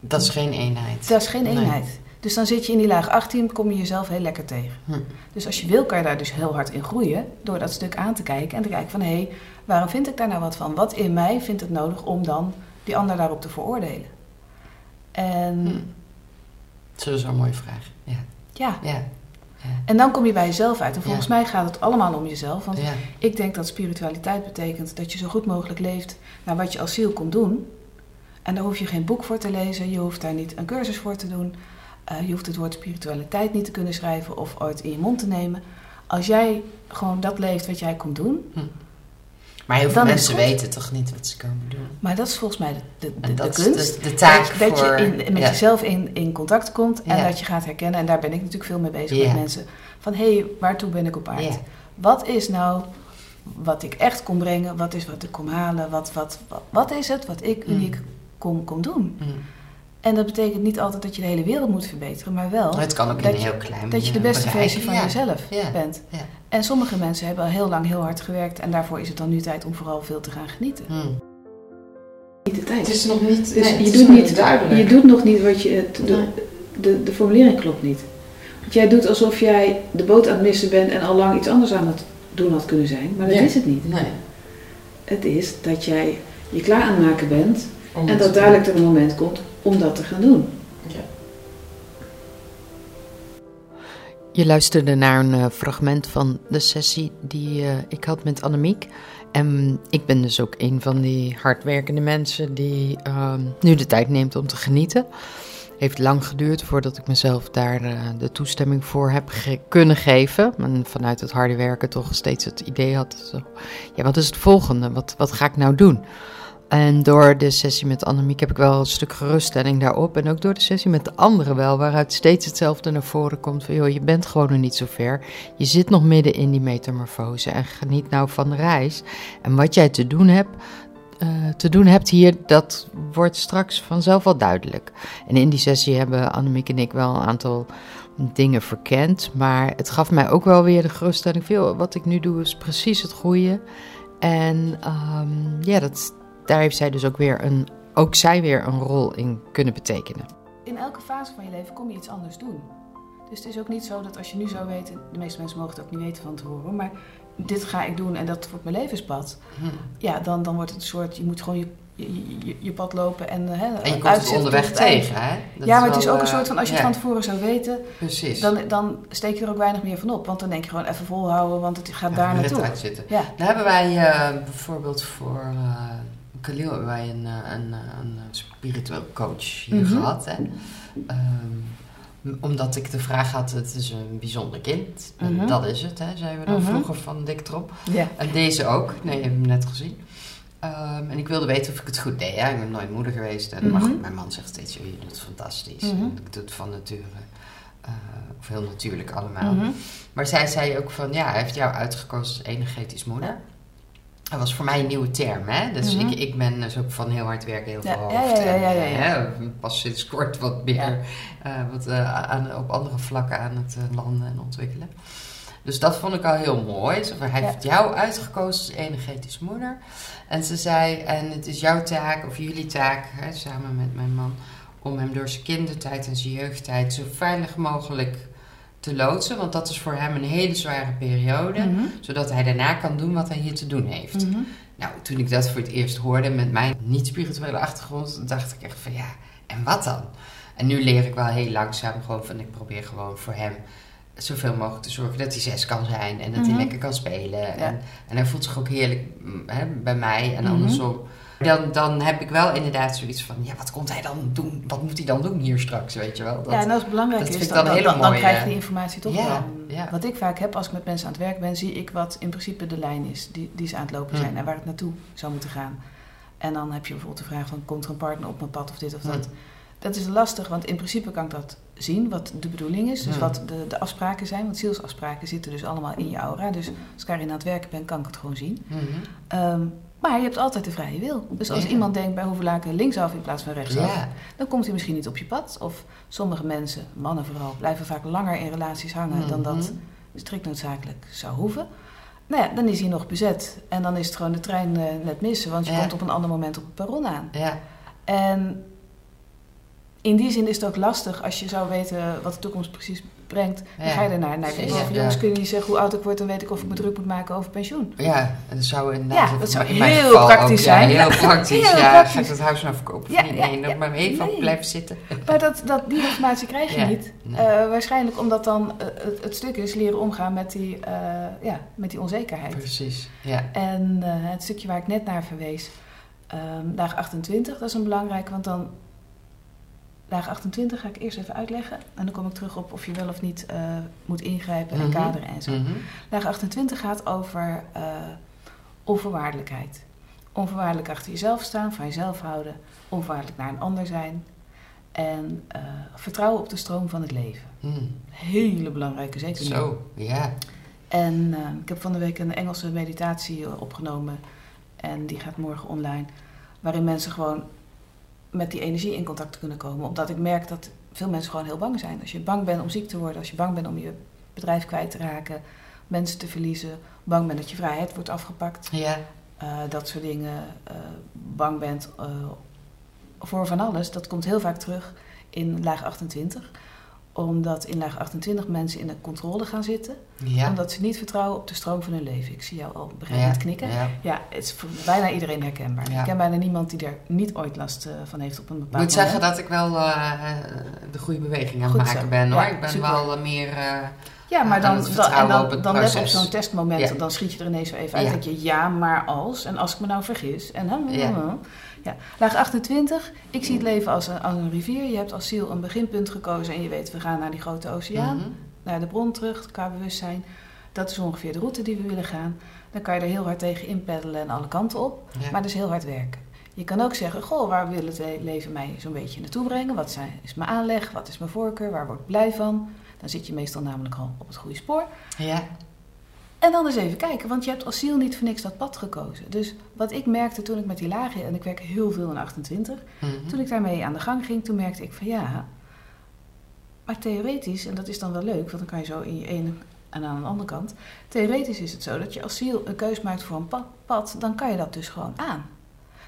Dat is geen eenheid. dat is geen Nee. eenheid. Dus dan zit je in die laag 18, kom je jezelf heel lekker tegen. Hm. Dus als je wil, kan je daar dus heel hard in groeien. Door dat stuk aan te kijken en te kijken van... hé, hey, waarom vind ik daar nou wat van? Wat in mij vindt het nodig om dan die ander daarop te veroordelen? En Hm. Dat is een mooie vraag. Ja. ja, Ja. en dan kom je bij jezelf uit. En volgens Ja. mij gaat het allemaal om jezelf. Want ja. ik denk dat spiritualiteit betekent dat je zo goed mogelijk leeft... naar wat je als ziel komt doen. En daar hoef je geen boek voor te lezen. Je hoeft daar niet een cursus voor te doen. Eh, je hoeft het woord spiritualiteit niet te kunnen schrijven of ooit in je mond te nemen. Als jij gewoon dat leeft wat jij komt doen, Maar heel veel mensen weten toch niet wat ze komen doen. Maar dat is volgens mij de, de, de, de dat kunst. is de, taak dat, dat voor... je in, met ja. jezelf in, in contact komt en Ja. dat je gaat herkennen. En daar ben ik natuurlijk veel mee bezig Ja. met mensen. Van hé, hey, waartoe ben ik op aarde? Wat is nou wat ik echt kom brengen? Wat is wat ik kom halen? Wat, wat, wat, wat is het wat ik Mm. Kom, kom doen? Hm. En dat betekent niet altijd dat je de hele wereld moet verbeteren, maar wel Het kan ook in dat een je- heel klein dat je de eh, beste bereik. versie van Ja. jezelf Ja. bent. Ja. En sommige mensen hebben al heel lang heel hard gewerkt en daarvoor is het dan nu tijd om vooral veel te gaan genieten. Hm. Niet de tijd. Het is nog niet, nee, je, doet nog niet, duidelijk. je doet nog niet wat je. Het, de, de, de formulering klopt niet. Want jij doet alsof jij de boot aan het missen bent en al lang iets anders aan het doen had kunnen zijn. Maar dat Ja. is het niet. Nee. Het is dat jij je klaar aan het maken bent Om en dat te duidelijk er een moment komt om dat te gaan doen. Ja. Je luisterde naar een eh, fragment van de sessie die eh, ik had met Annemiek. En ik ben dus ook een van die hardwerkende mensen die ehm, nu de tijd neemt om te genieten. Heeft lang geduurd voordat ik mezelf daar eh, de toestemming voor heb ge- kunnen geven. En vanuit het harde werken toch steeds het idee had: zo, ja, wat is het volgende? Wat, wat ga ik nou doen? En door de sessie met Annemiek heb ik wel een stuk geruststelling daarop. En ook door de sessie met de anderen wel, waaruit steeds hetzelfde naar voren komt. Van joh, je bent gewoon nog niet zo ver. Je zit nog midden in die metamorfose en geniet nou van de reis. En wat jij te doen hebt, eh, te doen hebt hier, dat wordt straks vanzelf wel duidelijk. En in die sessie hebben Annemiek en ik wel een aantal dingen verkend. Maar het gaf mij ook wel weer de geruststelling joh, wat ik nu doe is precies het goede. En ehm, ja, dat, daar heeft zij dus ook weer een, ook zij weer een rol in kunnen betekenen. In elke fase van je leven kom je iets anders doen. Dus het is ook niet zo dat als je nu zou weten, de meeste mensen mogen het ook niet weten van tevoren, maar dit ga ik doen en dat wordt mijn levenspad. Hm. Ja, dan, dan wordt het een soort, je moet gewoon je, je, je, je pad lopen en, eh, hè, En je komt het onderweg het tegen, hè? Dat ja, maar het is ook een eh, soort van, als je ja, het van tevoren zou weten, Precies. dan, dan steek je er ook weinig meer van op. Want dan denk je gewoon even volhouden, want het gaat Ja, daar naartoe. Ja, Daar hebben wij eh, bijvoorbeeld voor uh, Khalil hebben wij een, eh, een, eh, een spiritueel coach hier Mhm. gehad. Hè? Ehm, omdat ik de vraag had, het is een bijzonder kind. En Mhm. dat is het, hè, zeiden we dan Mhm. vroeger van Dick Trop. En deze ook. Nee, je hebt hem net gezien. Ehm, en ik wilde weten of ik het goed deed. Ja, ik ben nooit moeder geweest. En, Maar goed, mijn man zegt steeds, "Oh, je doet het fantastisch. En ik doe het van nature. eh, of heel natuurlijk allemaal. Maar zij zei ook van, ja, hij heeft jou uitgekozen als energetisch moeder. Dat was voor mij een nieuwe term, hè. Dus Mhm. ik, ik ben dus ook van heel hard werken, heel veel ja, hoofd. ja, ja, en, hè, pas sinds kort wat meer eh, wat, eh, aan, op andere vlakken aan het eh, landen en ontwikkelen. Dus dat vond ik al heel mooi. Hij heeft jou uitgekozen als energetisch moeder. En ze zei, en het is jouw taak, of jullie taak, hè, samen met mijn man, om hem door zijn kindertijd en zijn jeugdtijd zo veilig mogelijk te loodsen. Want dat is voor hem een hele zware periode. Mhm. Zodat hij daarna kan doen wat hij hier te doen heeft. Mhm. Nou, toen ik dat voor het eerst hoorde met mijn niet-spirituele achtergrond, dacht ik echt van ja, en wat dan? En nu leer ik wel heel langzaam gewoon van, ik probeer gewoon voor hem zoveel mogelijk te zorgen dat hij zes kan zijn en dat Mhm. hij lekker kan spelen. En, en hij voelt zich ook heerlijk mm, hè, bij mij en Mhm. andersom. Dan, dan heb ik wel inderdaad zoiets van, ja, wat komt hij dan doen? Wat moet hij dan doen hier straks, weet je wel? Dat, ja, en als het belangrijk dat is, dan, dan dan, dan, krijg je die informatie toch ja, wel. ja. Wat ik vaak heb als ik met mensen aan het werk ben, zie ik wat in principe de lijn is die, die ze aan het lopen Hm. zijn en waar het naartoe zou moeten gaan. En dan heb je bijvoorbeeld de vraag van, komt er een partner op mijn pad of dit of dat. Hm. Dat is lastig, want in principe kan ik dat zien, wat de bedoeling is. Dus Hmm. wat de, de afspraken zijn. Want zielsafspraken zitten dus allemaal in je aura. Dus als ik daarin aan het werken ben, kan ik het gewoon zien. Ehm, maar je hebt altijd de vrije wil. Dus als Ja. iemand denkt bij hoevelaken linksaf in plaats van rechtsaf, Ja, dan komt hij misschien niet op je pad. Of sommige mensen, mannen vooral, blijven vaak langer in relaties hangen dan dat Mhm. strikt noodzakelijk zou hoeven. Nou ja, dan is hij nog bezet. En dan is het gewoon de trein eh, net missen, want je Ja. komt op een ander moment op het perron aan. Ja, En in die zin is het ook lastig als je zou weten wat de toekomst precies brengt. Dan Ja. ga je ernaar. Nou, ja, ja. jongens, kun je niet zeggen hoe oud ik word, dan weet ik of ik me druk moet maken over pensioen. ja, dat zou inderdaad Ja, dat zou in mijn heel praktisch ook, zijn. Heel praktisch. Ja, praktisch. ga ik het huis nou verkopen? Ja, nee, nog maar even Nee. blijven zitten. Maar dat, dat, die informatie krijg je niet. nee. Eh, waarschijnlijk omdat dan eh, het, het stuk is leren omgaan met die, eh, ja, met die onzekerheid. Precies, ja. En het stukje waar ik net naar verwees, ehm dag 28, dat is een belangrijke, want dan dag 28 ga ik eerst even uitleggen. En dan kom ik terug op of je wel of niet eh, moet ingrijpen en Mhm. kaderen en zo. Mhm. Dag 28 gaat over eh, onvoorwaardelijkheid. Onvoorwaardelijk achter jezelf staan, van jezelf houden, onvoorwaardelijk naar een ander zijn. En eh, vertrouwen op de stroom van het leven. Mhm. Hele belangrijke, zeker. Zo, ja. En ik heb van de week een Engelse meditatie opgenomen. En die gaat morgen online. Waarin mensen gewoon met die energie in contact kunnen komen. Omdat ik merk dat veel mensen gewoon heel bang zijn. Als je bang bent om ziek te worden, als je bang bent om je bedrijf kwijt te raken, mensen te verliezen, bang bent dat je vrijheid wordt afgepakt, Ja, eh, dat soort dingen, eh, bang bent eh, voor van alles, dat komt heel vaak terug in laag 28 omdat in laag 28 mensen in de controle gaan zitten ja. omdat ze niet vertrouwen op de stroom van hun leven. Ik zie jou al begrijpend knikken. Ja. Ja. het is voor bijna iedereen herkenbaar. Ja. Ik ken bijna niemand die er niet ooit last eh, van heeft op een Ik bepaald moet zeggen moment. dat ik wel eh, de goede beweging aan het maken ben hoor. Ja, ik ben super. wel meer... eh, Ja, maar dan, dan, en dan, op het dan net op proces. zo'n testmoment, Ja. dan schiet je er ineens zo even uit. Ja. Dat je ja, maar als. En als ik me nou vergis. En dan, Ja. Laag 28. Ik zie het leven als een, als een rivier. Je hebt als ziel een beginpunt gekozen. En je weet, we gaan naar die grote oceaan. mhm. naar de bron terug, qua bewustzijn. Dat is ongeveer de route die we willen gaan. Dan kan je er heel hard tegen inpeddelen en alle kanten op. Ja. Maar dat is heel hard werken. Je kan ook zeggen, goh, waar wil het leven mij zo'n beetje naartoe brengen? Wat zijn, is mijn aanleg? Wat is mijn voorkeur? Waar word ik blij van? Dan zit je meestal namelijk al op het goede spoor. ja. En dan eens even kijken, want je hebt als ziel niet voor niks dat pad gekozen. Dus wat ik merkte toen ik met die lagen, en ik werk heel veel in 28, Mhm. toen ik daarmee aan de gang ging, toen merkte ik van ja, maar theoretisch, en dat is dan wel leuk, want dan kan je zo in je ene en aan de andere kant. Theoretisch is het zo dat je als ziel een keus maakt voor een pa- pad, dan kan je dat dus gewoon aan.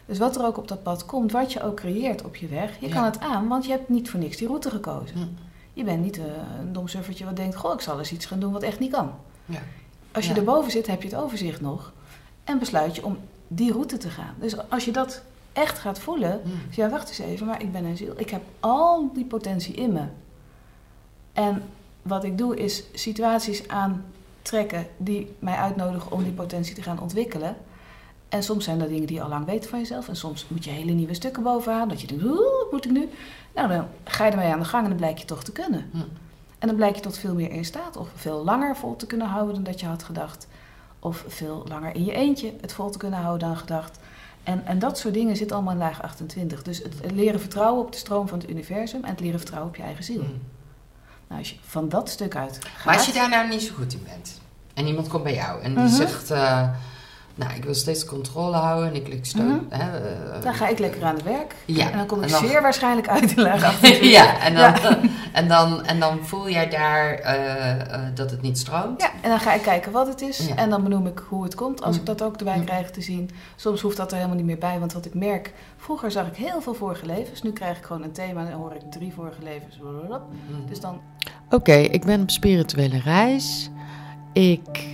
Dus wat er ook op dat pad komt, wat je ook creëert op je weg, je Ja. kan het aan, want je hebt niet voor niks die route gekozen. Hm. Je bent niet eh, een dom suffertje wat denkt, goh, ik zal eens iets gaan doen wat echt niet kan. Ja. Als je erboven zit, heb je het overzicht nog en besluit je om die route te gaan. Dus als je dat echt gaat voelen, Mhm. dus ja, wacht eens even, maar ik ben een ziel. Ik heb al die potentie in me. En wat ik doe is situaties aantrekken die mij uitnodigen om die potentie te gaan ontwikkelen. En soms zijn dat dingen die je al lang weet van jezelf. En soms moet je hele nieuwe stukken bovenaan. Dat je denkt, "Oeh, wat moet ik nu? Nou, dan ga je ermee aan de gang en dan blijkt je toch te kunnen. Hm. En dan blijkt je tot veel meer in staat. Of veel langer vol te kunnen houden dan dat je had gedacht. Of veel langer in je eentje het vol te kunnen houden dan gedacht. En, en dat soort dingen zit allemaal in laag 28. Dus het, leren vertrouwen op de stroom van het universum en het leren vertrouwen op je eigen ziel. Hm. Nou, als je van dat stuk uit gaat... Maar als je daar nou niet zo goed in bent en iemand komt bij jou en die Mhm. zegt, eh, nou ik wil steeds controle houden en ik lik steun. Mhm. hè, eh, Dan ga ik lekker aan het werk. Ja, En dan kom ik dan- zeer waarschijnlijk uit in laag 28. ja, en dan, Ja. En, dan, en dan voel jij daar eh, eh, dat het niet stroomt. Ja, en dan ga ik kijken wat het is. Ja. En dan benoem ik hoe het komt. Als ik Mm. dat ook erbij Mm. krijg te zien. Soms hoeft dat er helemaal niet meer bij. Want wat ik merk... Vroeger zag ik heel veel vorige levens. Nu krijg ik gewoon een thema. En dan hoor ik drie vorige levens. Mhm. Dus dan... Oké, ik ben op spirituele reis. Ik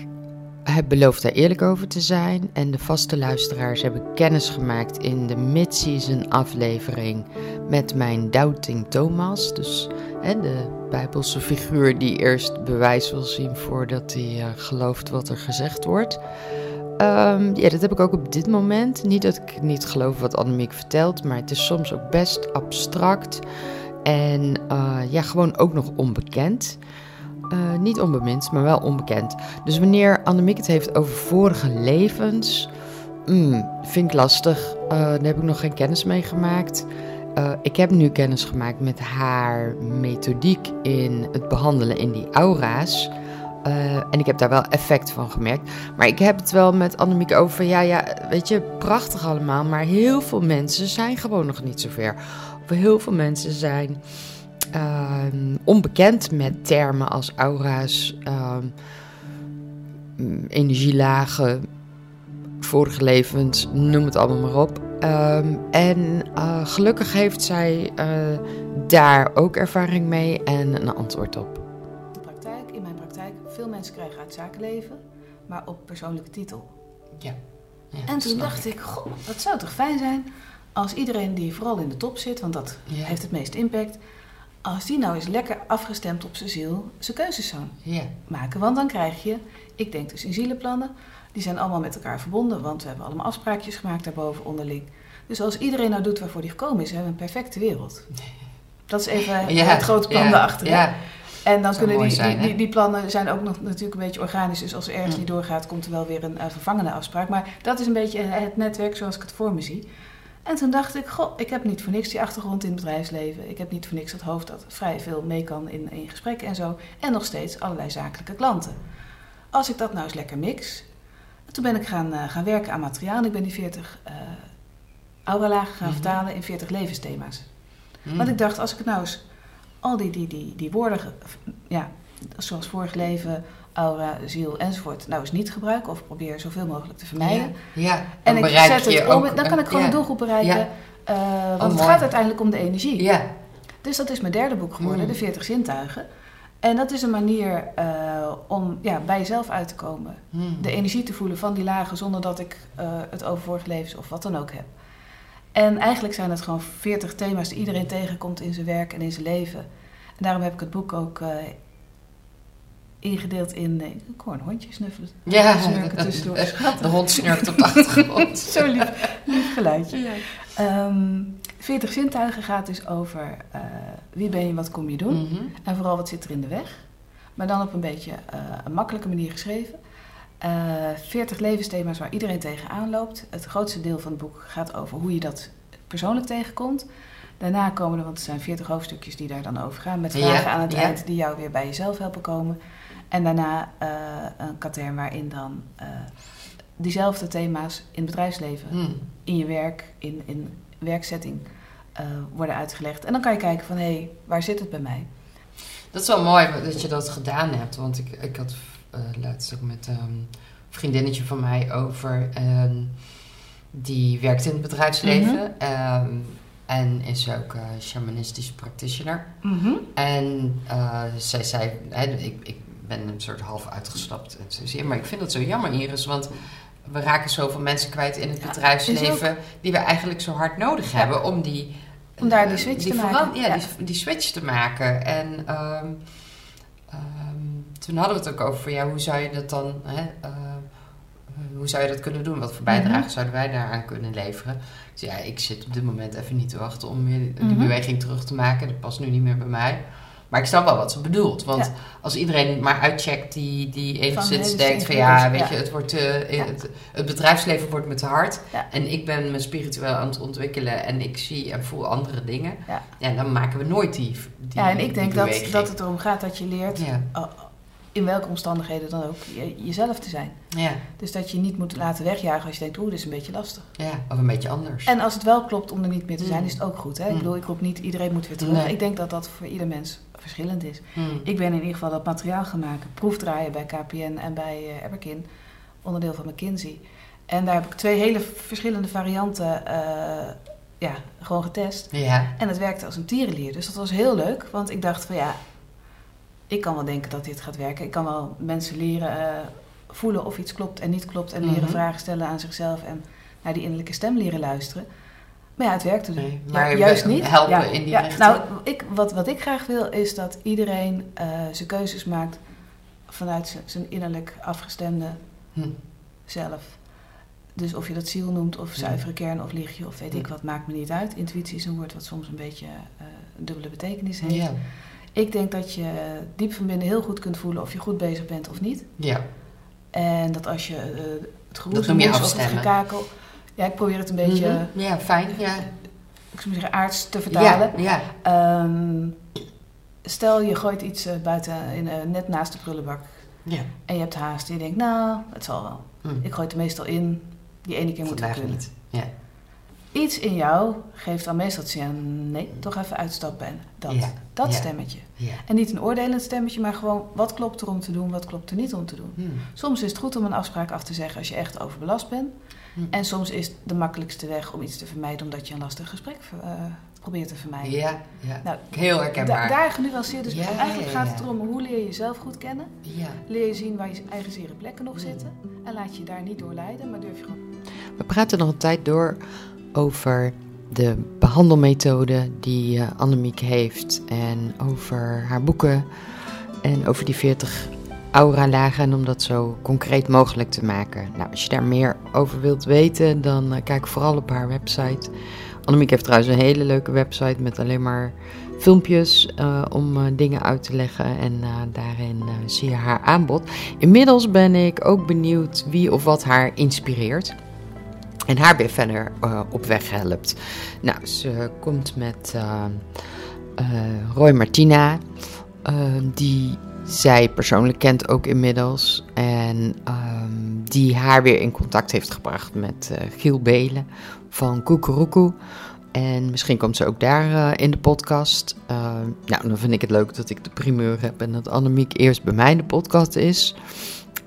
heb beloofd daar eerlijk over te zijn. En de vaste luisteraars hebben kennis gemaakt in de mid-season aflevering met mijn doubting Thomas. Dus de Bijbelse figuur die eerst bewijs wil zien voordat hij eh, gelooft wat er gezegd wordt. Ehm, ja, dat heb ik ook op dit moment. Niet dat ik niet geloof wat Annemiek vertelt, maar het is soms ook best abstract. En eh, ja, gewoon ook nog onbekend. Eh, niet onbemind, maar wel onbekend. Dus wanneer Annemiek het heeft over vorige levens, mm, vind ik lastig. Eh, daar heb ik nog geen kennis mee gemaakt. eh, ik heb nu kennis gemaakt met haar methodiek in het behandelen in die aura's. En ik heb daar wel effect van gemerkt. Maar ik heb het wel met Annemiek over. Ja, ja, weet je, prachtig allemaal. Maar heel veel mensen zijn gewoon nog niet zover. Of heel veel mensen zijn ehm, onbekend met termen als aura's, ehm, energielagen, vorige levens, noem het allemaal maar op. Ehm, en eh, gelukkig heeft zij eh, daar ook ervaring mee en een antwoord op. De praktijk, in mijn praktijk, veel mensen krijgen uit zakenleven, maar op persoonlijke titel. Ja. Ja, En toen dacht ik. goh, dat zou toch fijn zijn als iedereen die vooral in de top zit, want dat Ja. heeft het meeste impact, als die nou eens lekker afgestemd op zijn ziel zijn keuzes zou Ja. maken. Want dan krijg je, ik denk dus in zielenplannen, die zijn allemaal met elkaar verbonden, want we hebben allemaal afspraakjes gemaakt daarboven onderling. Dus als iedereen nou doet waarvoor die gekomen is, hebben we een perfecte wereld. Dat is even Ja, het grote plan daarachter. Ja, En dan kunnen die, zijn, die, die, plannen zijn ook nog natuurlijk een beetje organisch. Dus als er ergens Mm. niet doorgaat, komt er wel weer een eh, vervangende afspraak. Maar dat is een beetje het netwerk zoals ik het voor me zie. En toen dacht ik, goh, ik heb niet voor niks die achtergrond in het bedrijfsleven. Ik heb niet voor niks dat hoofd dat vrij veel mee kan in, in gesprekken en zo. En nog steeds allerlei zakelijke klanten. Als ik dat nou eens lekker mix. Toen ben ik gaan, eh, gaan werken aan materiaal. Ik ben die 40 eh auralagen gaan Mhm. vertalen in 40 levensthema's. Hm. Want ik dacht, als ik nou eens al die, die, die, die woorden, ja, zoals vorig leven, aura, ziel enzovoort, nou eens niet gebruik of probeer zoveel mogelijk te vermijden. Ja, ja. En dan ik bereik zet je het om, ook dan kan ik gewoon ja. een doelgroep bereiken. Ja. eh, want Oh, het gaat uiteindelijk om de energie. Ja, Dus dat is mijn derde boek geworden, Mm. De 40 Zintuigen. En dat is een manier eh, om ja, bij jezelf uit te komen. Hm. De energie te voelen van die lagen zonder dat ik eh, het over vorige levens of wat dan ook heb. En eigenlijk zijn het gewoon 40 thema's die iedereen tegenkomt in zijn werk en in zijn leven. En daarom heb ik het boek ook ingedeeld in. Nee, ik hoor een hondje snuffelen. Ja, Snurken tussendoor. de hond snurkt op de achtergrond. Zo lief, lief geluidje. Ehm 40 zintuigen gaat dus over eh, wie ben je, wat kom je doen. Mhm. En vooral wat zit er in de weg. Maar dan op een beetje eh, een makkelijke manier geschreven. Eh 40 levensthema's waar iedereen tegenaan loopt. Het grootste deel van het boek gaat over hoe je dat persoonlijk tegenkomt. Daarna komen er, want er zijn 40 hoofdstukjes die daar dan over gaan. Met Ja, vragen aan het ja. eind die jou weer bij jezelf helpen komen. En daarna eh, een katern waarin dan eh, diezelfde thema's in het bedrijfsleven, Hm. in je werk, in, in werksetting eh, worden uitgelegd. En dan kan je kijken van, hé, hey, waar zit het bij mij? Dat is wel mooi dat je dat gedaan hebt. Want ik, ik had laatst ook met ehm, een vriendinnetje van mij over. ehm, die werkt in het bedrijfsleven. Mhm. ehm, en is ook eh shamanistisch practitioner. En eh, zij zei, hè, ik, ik ben een soort half uitgestapt. Maar ik vind dat zo jammer, Iris, want we raken zoveel mensen kwijt in het Ja, bedrijfsleven die we eigenlijk zo hard nodig Ja. hebben om die... Om daar die eh, switch te maken. Ja, Ja. Die, die switch te maken. En ehm, ehm, toen hadden we het ook over, ja, hoe zou je dat dan... Hè, eh, hoe zou je dat kunnen doen? Wat voor bijdrage Mhm. zouden wij daaraan kunnen leveren? Zei, ja, ik zit op dit moment even niet te wachten om weer die Mhm. beweging terug te maken. Dat past nu niet meer bij mij. Maar ik snap wel wat ze bedoelt. Want Ja. als iedereen maar uitcheckt die, die enigszins denkt van ja, weet ja. je, het, wordt, Ja. het, het bedrijfsleven wordt me te hard. En ik ben me spiritueel aan het ontwikkelen en ik zie en voel andere dingen. Ja. Dan maken we nooit die, die Ja, en ik denk dat, dat het erom gaat dat je leert, uh, in welke omstandigheden dan ook, je- jezelf te zijn. ja, Dus dat je niet moet laten wegjagen als je denkt, oeh, dit is een beetje lastig. ja, of een beetje anders. En als het wel klopt om er niet meer te zijn, Mm. is het ook goed. Hè? Ik Mm. bedoel, ik roep niet, iedereen moet weer terug. Nee. Ik denk dat dat voor ieder mens verschillend is. Hmm. Ik ben in ieder geval dat materiaal gaan maken, proefdraaien bij KPN en bij Eberkin, onderdeel van McKinsey. En daar heb ik twee hele verschillende varianten eh, ja, gewoon getest. Ja, En het werkte als een tierenlier. Dus dat was heel leuk. Want ik dacht van ja, ik kan wel denken dat dit gaat werken. Ik kan wel mensen leren eh, voelen of iets klopt en niet klopt. En leren Mhm. vragen stellen aan zichzelf. En naar die innerlijke stem leren luisteren. Maar ja, het werkte dus. Nee, Ja, maar juist niet. helpen Ja, in die ja, richting. Nou, ik, wat, wat ik graag wil is dat iedereen eh, zijn keuzes maakt vanuit zijn- innerlijk afgestemde Hm. zelf. Dus of je dat ziel noemt, of Ja. zuivere kern, of lichtje, of weet ik Ja. wat, maakt me niet uit. Intuïtie is een woord wat soms een beetje eh, een dubbele betekenis heeft. Ja, Ik denk dat je diep van binnen heel goed kunt voelen of je goed bezig bent of niet. ja. En dat als je eh, het geroezemoes of het gekakel... Ja, ik probeer het een beetje Mhm. Ja, fijn. Ja. ik zou maar zeggen, aards te vertalen. Ja, ja. Ehm, stel je gooit iets eh, buiten in, eh, net naast de prullenbak ja. en je hebt haast en je denkt, nou, het zal wel. Hm. Ik gooi het er meestal in, die ene keer moet het kunnen. niet. Ja. Iets in jou geeft dan meestal het signaal, nee, toch even uitstappen en dat, Ja, dat ja. stemmetje. Ja. En niet een oordelend stemmetje, maar gewoon wat klopt er om te doen, wat klopt er niet om te doen. Hm. Soms is het goed om een afspraak af te zeggen als je echt overbelast bent. Hm. En soms is de makkelijkste weg om iets te vermijden omdat je een lastig gesprek eh, probeert te vermijden. Ja, ja. Nou, Heel Da herkenbaar. daar genuanceerd. Dus Ja, eigenlijk ja, gaat ja. het erom hoe leer je jezelf goed kennen. Ja. Leer je zien waar je eigen zere plekken nog zitten. En laat je je daar niet door leiden, maar durf je gewoon. We praten nog een tijd door over de behandelmethode die eh, Annemiek heeft. En over haar boeken. En over die 40 aura-lagen. En om dat zo concreet mogelijk te maken. Nou, als je daar meer over wilt weten, dan eh, kijk vooral op haar website. Annemiek heeft trouwens een hele leuke website met alleen maar filmpjes eh, om dingen uit te leggen. En daarin zie je haar aanbod. Inmiddels ben ik ook benieuwd wie of wat haar inspireert. En haar weer verder eh, op weg helpt. Nou, ze komt met eh, eh, Roy Martina, eh, die zij persoonlijk kent ook inmiddels. En ehm, die haar weer in contact heeft gebracht met Giel Belen van Koekeroekoe. En misschien komt ze ook daar in de podcast. Eh, nou, dan vind ik het leuk dat ik de primeur heb en dat Annemiek eerst bij mij in de podcast is.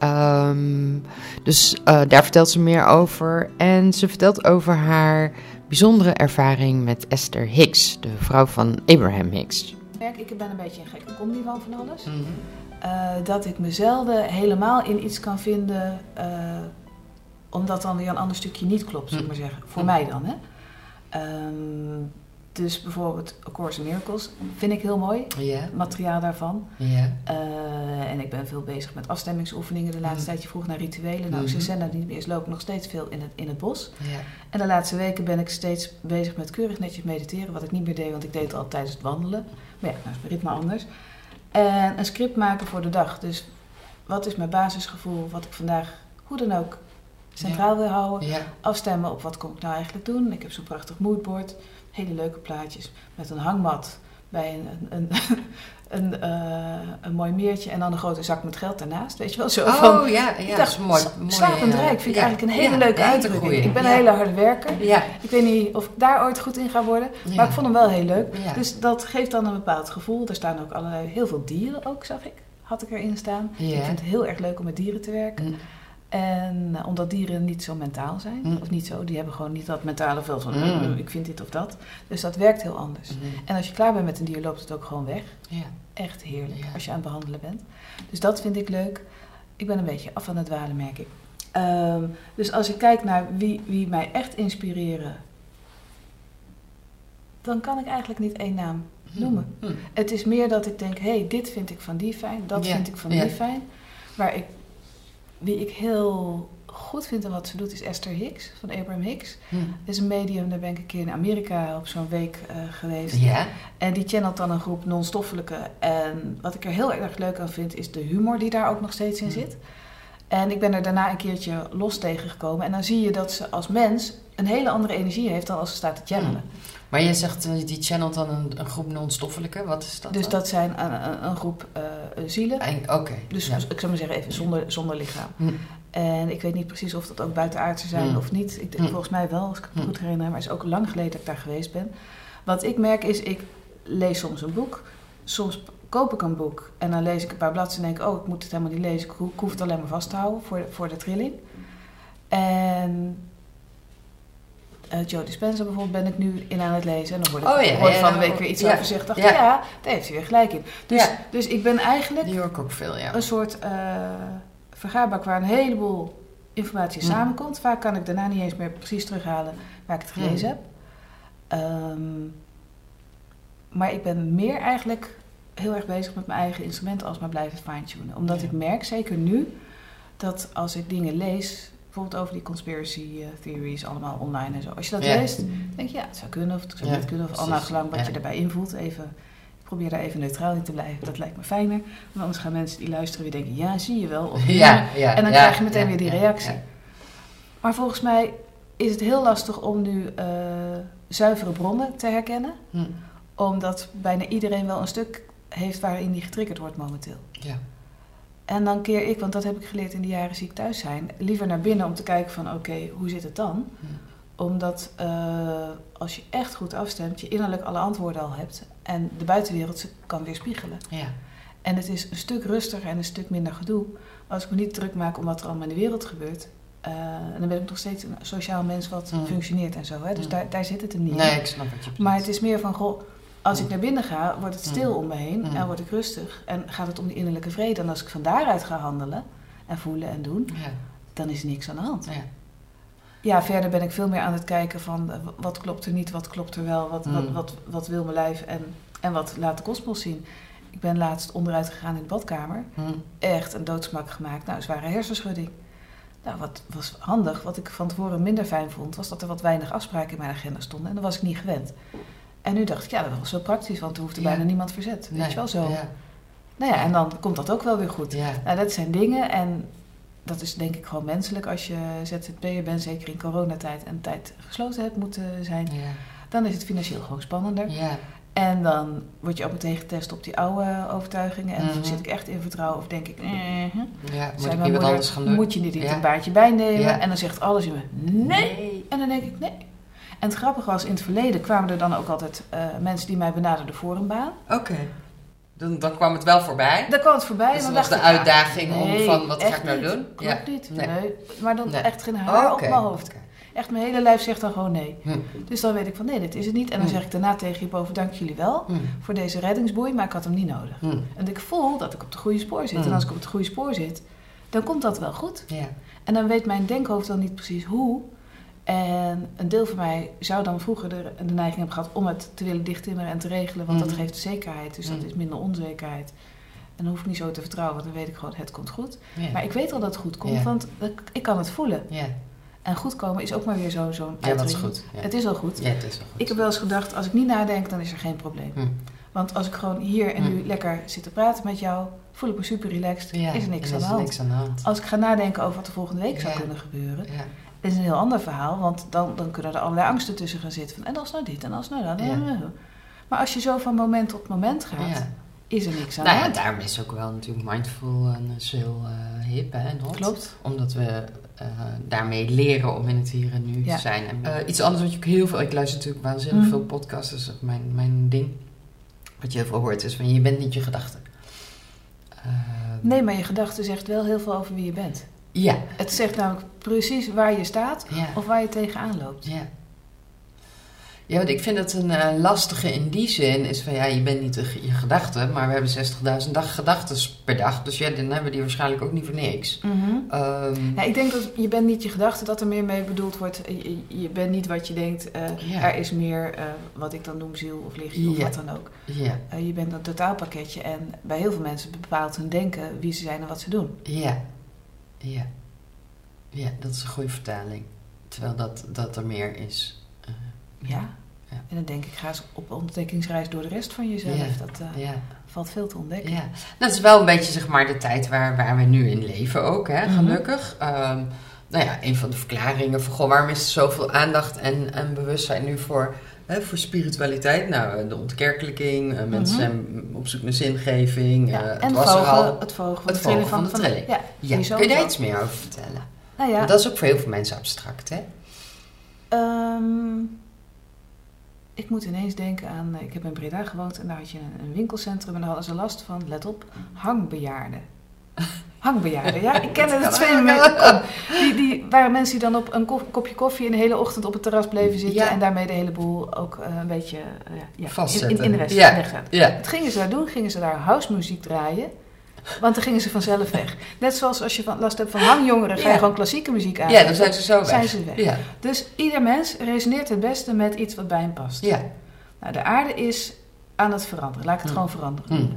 Ehm, dus eh, daar vertelt ze meer over. En ze vertelt over haar bijzondere ervaring met Esther Hicks, de vrouw van Abraham Hicks. Ik ben een beetje een gekke combi van van alles. Mhm. Eh, dat ik me zelden helemaal in iets kan vinden. eh, omdat dan weer een ander stukje niet klopt, zou ik maar zeggen. Voor mij dan, hè. Ehm, dus bijvoorbeeld A Course in Miracles vind ik heel mooi. Het materiaal daarvan. Eh, en ik ben veel bezig met afstemmingsoefeningen de laatste Mhm. tijd. Je vroeg naar rituelen. Nou, ze zijn dat niet meer. Is loop ik nog steeds veel in het, in het bos. En de laatste weken ben ik steeds bezig met keurig netjes mediteren. Wat ik niet meer deed, want ik deed het al tijdens het wandelen. Maar ja, nou is mijn ritme anders. En een script maken voor de dag. Dus wat is mijn basisgevoel? Wat ik vandaag, hoe dan ook, centraal wil houden. Afstemmen op wat kom ik nou eigenlijk doen. Ik heb zo'n prachtig moodboard. Hele leuke plaatjes. Met een hangmat bij een, een, een, een, eh, een mooi meertje. En dan een grote zak met geld daarnaast. Weet je wel, zo van... Oh ja, ja, ik dat dacht, is mooi. mooi, slapend eh, rijk vind ik eigenlijk een hele ja, leuke uitdrukking. Ik ben een hele harde werker. Ik weet niet of ik daar ooit goed in ga worden. Maar ik vond hem wel heel leuk. Dus dat geeft dan een bepaald gevoel. Er staan ook allerlei, heel veel dieren ook, zag ik. Had ik erin staan. Ik vind het heel erg leuk om met dieren te werken. Mm. En eh, omdat dieren niet zo mentaal zijn. Mm. Of niet zo. Die hebben gewoon niet dat mentale veld van... Mm. "Mm, ik vind dit of dat. Dus dat werkt heel anders. Mhm. En als je klaar bent met een dier, loopt het ook gewoon weg. Ja. Echt heerlijk. Ja. Als je aan het behandelen bent. Dus dat vind ik leuk. Ik ben een beetje af van het dwalen, merk ik. Ehm, dus als ik kijk naar wie, wie mij echt inspireren... dan kan ik eigenlijk niet één naam noemen. Mhm. Het is meer dat ik denk, hé, hey, dit vind ik van die fijn, dat Ja, vind ik van die fijn. Waar ik, wie ik heel goed vind en wat ze doet, is Esther Hicks, van Abraham Hicks. Dat is een medium, daar ben ik een keer in Amerika op zo'n week eh, geweest. Ja. En die channelt dan een groep non-stoffelijke. En wat ik er heel erg leuk aan vind, is de humor die daar ook nog steeds in Mm. zit. En ik ben er daarna een keertje los tegengekomen. En dan zie je dat ze als mens een hele andere energie heeft dan als ze staat te channelen. Maar jij zegt, eh, die channelt dan een, een groep non-stoffelijke. Wat is dat Dus dan? dat zijn een, een, groep eh, zielen. Oké. Dus ja. ik zou maar zeggen, even zonder, zonder lichaam. Hm. En ik weet niet precies of dat ook buitenaardse zijn Mm. of niet. Ik denk, Mm. Volgens mij wel, als ik het Mm. goed herinner. Maar het is ook lang geleden dat ik daar geweest ben. Wat ik merk is, ik lees soms een boek. Soms koop ik een boek. En dan lees ik een paar bladzijden en denk ik... oh, ik moet het helemaal niet lezen. Ik ho- ik hoef het alleen maar vast te houden voor de, voor de trilling. En... eh Joe Dispenza bijvoorbeeld ben ik nu in aan het lezen. En dan word ik, Oh ja, ja, van de week weer iets ja, over gezegd. dacht ja. daar heeft hij weer gelijk in. Dus, dus ik ben eigenlijk Die hoor ik ook veel, ja. een soort eh vergaarbak waar een heleboel informatie Mm. samenkomt. Vaak kan ik daarna niet eens meer precies terughalen waar ik het gelezen Mm. heb. Ehm, maar ik ben meer eigenlijk heel erg bezig met mijn eigen instrumenten als maar blijven fine-tunen. Omdat Ja. ik merk, zeker nu, dat als ik dingen lees, bijvoorbeeld over die conspiracy eh, theories, allemaal online en zo. Als je dat Ja. leest, denk je ja, het zou kunnen of het zou Ja, niet kunnen. Of al precies. naar gelang wat je erbij invoelt. Even, ik probeer daar even neutraal in te blijven. Dat lijkt me fijner. Want anders gaan mensen die luisteren weer denken, ja, zie je wel. Of, Ja, ja. En dan krijg je meteen weer die reactie. Maar volgens mij is het heel lastig om nu eh, zuivere bronnen te herkennen. Hm. Omdat bijna iedereen wel een stuk heeft waarin die getriggerd wordt momenteel. Ja. En dan keer ik, want dat heb ik geleerd in de jaren ziek thuis zijn, liever naar binnen om te kijken van oké, hoe zit het dan? Omdat eh, als je echt goed afstemt, je innerlijk alle antwoorden al hebt en de buitenwereld ze kan weerspiegelen. Ja. En het is een stuk rustiger en een stuk minder gedoe als ik me niet druk maak om wat er allemaal in de wereld gebeurt. Eh, en dan ben ik nog steeds een sociaal mens wat Mm. functioneert en zo. Hè? Dus Mm. daar, daar zit het hem niet. in. Nee, ik snap wat je bedoelt. Maar het is meer van, goh, als ik naar binnen ga, wordt het stil Mm. om me heen Mm. en word ik rustig. En gaat het om die innerlijke vrede. En als ik van daaruit ga handelen en voelen en doen, Ja. dan is niks aan de hand. Ja. Ja, verder ben ik veel meer aan het kijken van eh, wat klopt er niet, wat klopt er wel, wat, wat, Mm. wat, wat wil mijn lijf en, en wat laat de kosmos zien. Ik ben laatst onderuit gegaan in de badkamer. Echt een doodsmak gemaakt. Nou, zware hersenschudding. Nou, wat was handig, wat ik van tevoren minder fijn vond, was dat er wat weinig afspraken in mijn agenda stonden. En dat was ik niet gewend. En nu dacht ik, ja, dat was zo praktisch, want er hoefde Ja. bijna niemand verzet. Weet Nee. je wel zo. Ja. Nou ja, en dan komt dat ook wel weer goed. Ja. Nou, dat zijn dingen en dat is denk ik gewoon menselijk als je ZZP'er bent, zeker in coronatijd en tijd gesloten hebt moeten zijn. Dan is het financieel gewoon spannender. Ja. En dan word je ook meteen getest op die oude overtuigingen. En dan zit ik echt in vertrouwen of denk ik, eh, Ja, moet ik wat moeder, anders gaan doen? moet je niet een baantje bijnemen? En dan zegt alles in me, nee. En dan denk ik, nee. En het grappige was, in het verleden kwamen er dan ook altijd eh, mensen die mij benaderden voor een baan. Oké. Dan, dan kwam het wel voorbij. Daar kwam het voorbij. Dus dan was de ik, uitdaging om van, wat ga ik nou niet. doen? Klopt niet. Nee. Nee. Maar dan Nee. echt geen haar Oh, op mijn hoofd. Echt mijn hele lijf zegt dan gewoon nee. Hm. Dus dan weet ik van nee, dit is het niet. En dan Hm. zeg ik daarna tegen hierboven, dank jullie wel Hm. voor deze reddingsboei, maar ik had hem niet nodig. En ik voel dat ik op het goede spoor zit. En als ik op het goede spoor zit, dan komt dat wel goed. Ja. En dan weet mijn denkhoofd dan niet precies hoe. En een deel van mij zou dan vroeger de, de neiging hebben gehad om het te willen dichttimmeren en te regelen. Want dat Mhm. geeft zekerheid, dus dat Mhm. is minder onzekerheid. En dan hoef ik niet zo te vertrouwen, want dan weet ik gewoon, het komt goed. Maar ik weet al dat het goed komt, want ik, kan het voelen. En goed komen is ook maar weer zo- zo'n ja, dat is goed. Ja. Het is al goed. Ja, het is wel goed. Ik heb wel eens gedacht, als ik niet nadenk, dan is er geen probleem. Hm. Want als ik gewoon hier en nu Hm. lekker zit te praten met jou, voel ik me super relaxed, Ja, is er niks aan is de hand. niks aan de hand. Als ik ga nadenken over wat er volgende week zou kunnen gebeuren. Is een heel ander verhaal. Want dan, dan kunnen er allerlei angsten tussen gaan zitten. Van, en als nou dit, en als nou dat. Ja. Maar als je zo van moment tot moment gaat, Ja. is er niks aan Nou ja, daarom is ook wel natuurlijk mindfulness heel eh, hip hè, en hot. Klopt. Omdat we eh, daarmee leren om in het hier en nu Ja. te zijn. En, eh, iets anders wat je ook heel veel... Ik luister natuurlijk waanzinnig Mm. veel podcasts. Dat is mijn, mijn ding. Wat je heel veel hoort is van je bent niet je gedachten. Eh, Nee, maar je gedachte zegt wel heel veel over wie je bent. Ja. Het zegt namelijk precies waar je staat Ja. of waar je tegenaan loopt. Ja. Ja, want ik vind het een eh, lastige in die zin is van ja, je bent niet de- je gedachten, maar we hebben 60.000 dag gedachten per dag. Dus ja, dan hebben we die waarschijnlijk ook niet voor niks. Ehm, Ja, ik denk dat je bent niet je gedachte, dat er meer mee bedoeld wordt. Je, je bent niet wat je denkt. eh, Ja. Er is meer eh, wat ik dan noem ziel of lichtje of Ja. wat dan ook. ja, je bent een totaalpakketje en bij heel veel mensen bepaalt hun denken wie ze zijn en wat ze doen. ja, ja. Ja, dat is een goede vertaling. Terwijl dat, dat er meer is. Eh, Ja. Ja. En dan denk ik, ga eens op ontdekkingsreis door de rest van jezelf. Ja. Dat eh, ja, valt veel te ontdekken. ja. Dat is wel een beetje zeg maar de tijd waar, waar we nu in leven ook, hè, Mhm. gelukkig. Ehm, nou ja, een van de verklaringen van goh, waarom is er zoveel aandacht en, en bewustzijn nu voor, hè, voor spiritualiteit? Nou, eh, de ontkerkelijking, eh, mensen Mhm. zijn op zoek naar zingeving. Ja, het en was vogel, al. het vogel van het de trilling vogel van de trilling. Ja, Ja, kun je daar iets meer over vertellen? Nou ja, dat is ook voor heel veel mensen abstract, hè? ehm, ik moet ineens denken aan... eh, Ik heb in Breda gewoond en daar had je een, een winkelcentrum... en daar hadden ze last van, let op, hangbejaarden. Hangbejaarden, ja. Ik ken fenomeen. ook. ook. Die, die waren mensen die dan op een kopje koffie... een hele ochtend op het terras bleven zitten... Ja. en daarmee de hele boel ook eh, een beetje eh, ja, ja, in, de rest Ja. Ja. Wat gingen ze daar doen? Gingen ze daar housemuziek draaien? Want dan gingen ze vanzelf weg. Net zoals als je van, last hebt van hangjongeren, ga je Ja. gewoon klassieke muziek aan. Ja, dan zijn ze zo weg. Zijn ze weg. Ja, Dus ieder mens resoneert het beste met iets wat bij hem past. ja. Nou, de aarde is aan het veranderen. Laat ik het Hm. gewoon veranderen. Hm.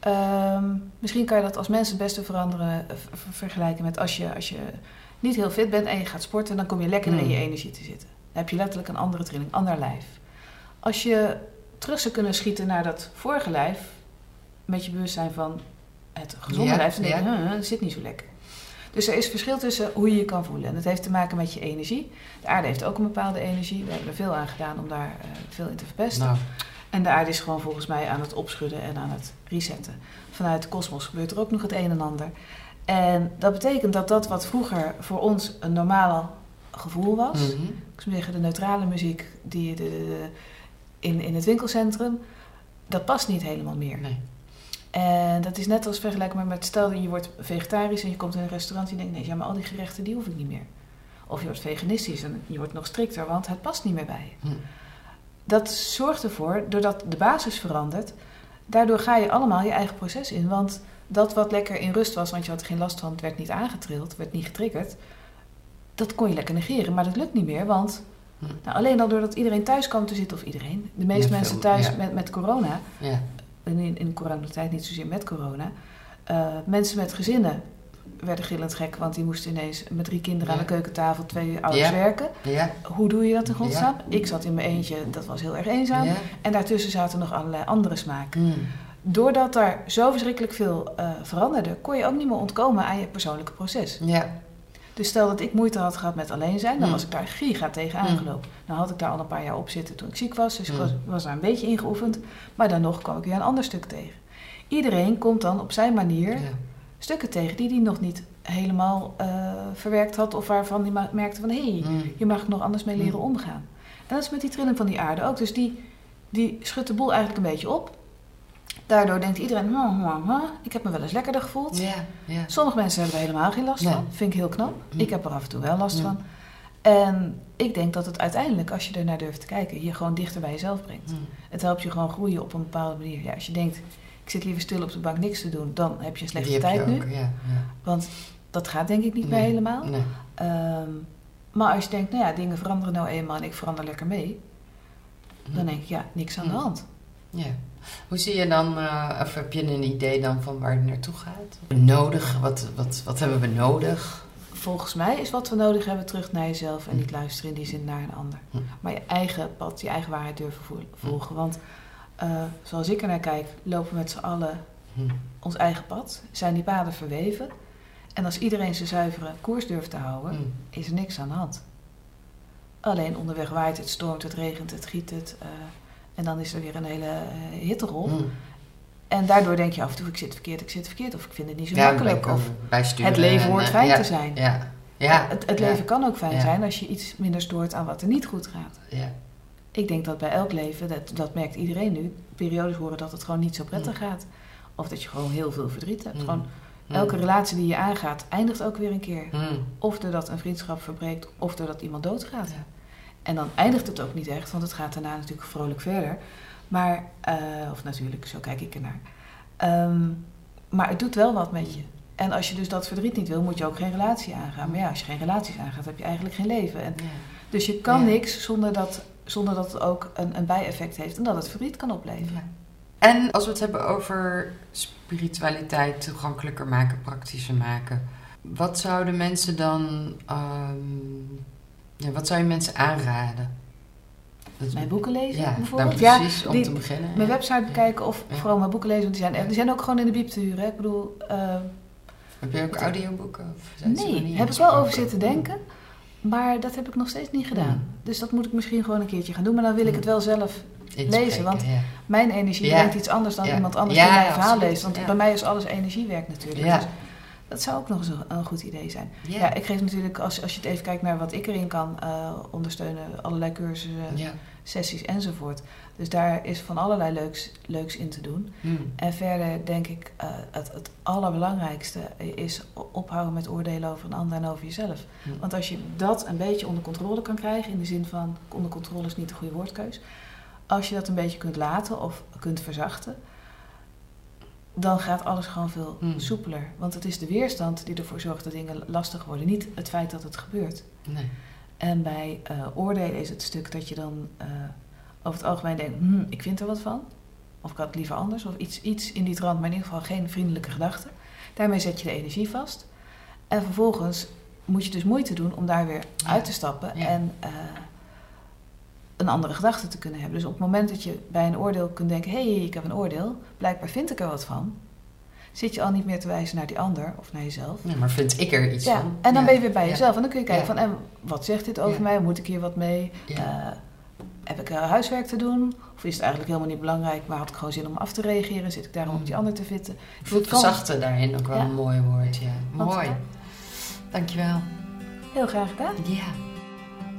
Ehm, misschien kan je dat als mensen het beste veranderen eh, ver- vergelijken met als je, als je niet heel fit bent en je gaat sporten, dan kom je lekker in Hm. je energie te zitten. Dan heb je letterlijk een andere trilling, ander lijf. Als je terug zou kunnen schieten naar dat vorige lijf, met je bewustzijn van het gezonde Ja, lijf, dan denk je, ja. "Huh, het zit niet zo lekker. Dus er is verschil tussen hoe je je kan voelen. En dat heeft te maken met je energie. De aarde heeft ook een bepaalde energie. We hebben er veel aan gedaan om daar uh, veel in te verpesten. Nou, En de aarde is gewoon volgens mij aan het opschudden en aan het resetten. Vanuit de kosmos gebeurt er ook nog het een en ander. En dat betekent dat dat wat vroeger voor ons een normaal gevoel was. mhm. Ik zou zeggen, de neutrale muziek die de, de- de- in, in het winkelcentrum, dat past niet helemaal meer. Nee. En dat is net als vergelijkbaar met stel dat je wordt vegetarisch en je komt in een restaurant en je denkt, nee, ja, maar al die gerechten die hoef ik niet meer. Of je wordt veganistisch en je wordt nog strikter, want het past niet meer bij. Hm. Dat zorgt ervoor, doordat de basis verandert, daardoor ga je allemaal je eigen proces in. Want dat wat lekker in rust was, want je had er geen last van, het werd niet aangetrild, werd niet getriggerd, dat kon je lekker negeren. Maar dat lukt niet meer, want Hm. nou, alleen al doordat iedereen thuis kwam te zitten, of iedereen, de meeste Ja, mensen thuis ja. met, met corona, Ja. En in, in coronatijd niet zozeer met corona, eh, mensen met gezinnen werden gillend gek, want die moesten ineens met drie kinderen aan de keukentafel, twee ouders Ja. werken. Ja. Hoe doe je dat in godsnaam? Ik zat in mijn eentje, dat was heel erg eenzaam. En daartussen zaten nog allerlei andere smaken. Hm. Doordat er zo verschrikkelijk veel eh, veranderde, kon je ook niet meer ontkomen aan je persoonlijke proces. Ja. Dus stel dat ik moeite had gehad met alleen zijn, dan Mm. was ik daar giga tegen Mm. aangelopen. Nou had ik daar al een paar jaar op zitten toen ik ziek was, dus ik Mm. was, was daar een beetje ingeoefend. Maar dan nog kwam ik weer een ander stuk tegen. Iedereen komt dan op zijn manier Ja. stukken tegen die hij nog niet helemaal eh, verwerkt had of waarvan hij merkte van hé, hey, hier mag ik nog anders mee leren omgaan. En dat is met die trilling van die aarde ook. Dus die, die schudt de boel eigenlijk een beetje op. Daardoor denkt iedereen, "Hm, hm, hm, ik heb me wel eens lekkerder gevoeld. Ja. Ja. Sommige mensen hebben er helemaal geen last Nee. van. Vind ik heel knap. Mm. Ik heb er af en toe wel last Mm. van. En ik denk dat het uiteindelijk, als je er naar durft te kijken, je gewoon dichter bij jezelf brengt. Hm. Het helpt je gewoon groeien op een bepaalde manier. Ja, als je denkt, ik zit liever stil op de bank niks te doen, dan heb je een slechte Die tijd nu. Ja. Ja. Want dat gaat denk ik niet meer Nee. helemaal. Nee. Ehm, maar als je denkt, nou ja, dingen veranderen nou eenmaal en ik verander lekker mee, dan denk ik, ja, niks aan de Mm. hand. Ja. Hoe zie je dan, eh, of heb je een idee dan van waar het naartoe gaat? Nodig, wat, wat, wat hebben we nodig? Volgens mij is wat we nodig hebben terug naar jezelf en Hm. niet luisteren in die zin naar een ander. Hm. Maar je eigen pad, je eigen waarheid durven vo- volgen. Want eh, zoals ik er naar kijk, lopen we met z'n allen Hm. ons eigen pad. Zijn die paden verweven. En als iedereen zijn zuivere koers durft te houden, Hm. is er niks aan de hand. Alleen onderweg waait het, stormt het, regent het, giet het. eh, en dan is er weer een hele eh, hittegolf. Hm. En daardoor denk je af en toe, ik zit verkeerd, ik zit verkeerd. Of ik vind het niet zo Ja, makkelijk. Of bijsturen het leven en, hoort eh, fijn ja, te zijn. Ja. Ja. Het, leven kan ook fijn zijn als je iets minder stoort aan wat er niet goed gaat. Ja. Ik denk dat bij elk leven, dat, dat merkt iedereen nu, periodes horen dat het gewoon niet zo prettig gaat. Of dat je gewoon heel veel verdriet hebt. Hm. Gewoon elke relatie die je aangaat, eindigt ook weer een keer. Of doordat een vriendschap verbreekt, of doordat iemand doodgaat. En dan eindigt het ook niet echt, want het gaat daarna natuurlijk vrolijk verder. Maar, eh, of natuurlijk, zo kijk ik ernaar. Ehm, maar het doet wel wat met je. En als je dus dat verdriet niet wil, moet je ook geen relatie aangaan. Maar ja, als je geen relaties aangaat, heb je eigenlijk geen leven. En Ja. dus je kan Ja. niks zonder dat, zonder dat het ook een, een bijeffect heeft en dat het verdriet kan opleveren. Ja. En als we het hebben over spiritualiteit toegankelijker maken, praktischer maken. Wat zouden mensen dan... ehm, ja, wat zou je mensen aanraden? Dat- Mijn boeken lezen ja, bijvoorbeeld. precies, om die- te beginnen. Mijn website bekijken of Ja. vooral mijn boeken lezen. Want die zijn, die zijn ook gewoon in de bieb te huren. hè. Ik bedoel, eh, Heb je ook audioboeken? Of nee, niet heb ik wel over zitten denken. Maar dat heb ik nog steeds niet gedaan. Dus dat moet ik misschien gewoon een keertje gaan doen. Maar dan wil ik het wel zelf. Inspreken, lezen, want- ja. Mijn energie Ja. brengt iets anders dan Ja. iemand anders Ja, die mijn ja, verhaal absoluut. leest. Want Ja. bij mij is alles energiewerk natuurlijk. Ja. Dus dat zou ook nog eens een, goed idee zijn. Ja. Ja, ik geef natuurlijk, als, als je het even kijkt naar wat ik erin kan eh, ondersteunen, allerlei cursussen, sessies enzovoort. Dus daar is van allerlei leuks, leuks in te doen. Hm. En verder denk ik, eh, het, het allerbelangrijkste is ophouden met oordelen over een ander en over jezelf. Want als je dat een beetje onder controle kan krijgen, in de zin van onder controle is niet de goede woordkeus. Als je dat een beetje kunt laten of kunt verzachten, dan gaat alles gewoon veel Hmm. soepeler. Want het is de weerstand die ervoor zorgt dat dingen lastig worden, niet het feit dat het gebeurt. Nee. En bij eh, oordelen is het stuk dat je dan eh, over het algemeen denkt, hm, ik vind er wat van. Of ik had het liever anders, of iets, iets in die trant, maar in ieder geval geen vriendelijke gedachten. Daarmee zet je de energie vast. En vervolgens moet je dus moeite doen om daar weer Ja. uit te stappen Ja. en eh, een andere gedachte te kunnen hebben. Dus op het moment dat je bij een oordeel kunt denken, hé, hey, ik heb een oordeel, blijkbaar vind ik er wat van. zit je al niet meer te wijzen naar die ander of naar jezelf. Ja, maar vind ik er iets Ja, van? en dan Ja. ben je weer bij Ja. jezelf. En dan kun je kijken van, en wat zegt dit over mij? Moet ik hier wat mee? Eh, heb ik eh, huiswerk te doen? Of is het eigenlijk helemaal niet belangrijk, maar had ik gewoon zin om af te reageren? Zit ik daarom op die Mm. ander te vitten? Ik verzachten daarin ook wel een mooi woord. Ja. Mooi. eh, Dankjewel. Heel graag gedaan. Ja.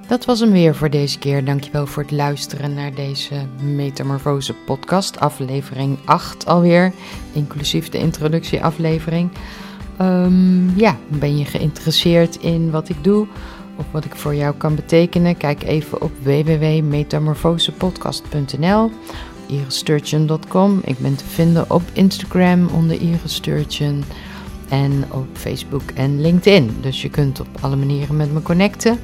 Dat was hem weer voor deze keer. Dankjewel voor het luisteren naar deze Metamorfose podcast, aflevering 8 alweer, inclusief de introductieaflevering. Ehm, ja, ben je geïnteresseerd in wat ik doe of wat ik voor jou kan betekenen? Kijk even op www.metamorfosepodcast.nl iristurgeon.com. Ik ben te vinden op Instagram onder Iris Sturgeon en op Facebook en LinkedIn. Dus je kunt op alle manieren met me connecten.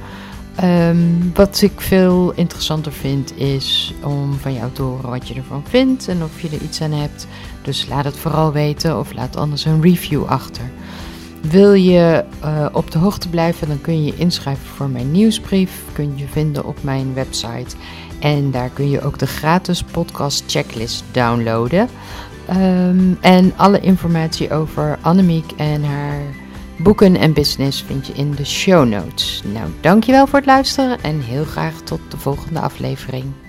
Ehm, wat ik veel interessanter vind is om van jou te horen wat je ervan vindt en of je er iets aan hebt. Dus laat het vooral weten of laat anders een review achter. Wil je eh, op de hoogte blijven, dan kun je je inschrijven voor mijn nieuwsbrief. Kun je vinden op mijn website. En daar kun je ook de gratis podcast checklist downloaden. Ehm, en alle informatie over Annemiek en haar boeken en business vind je in de show notes. Nou, dankjewel voor het luisteren en heel graag tot de volgende aflevering.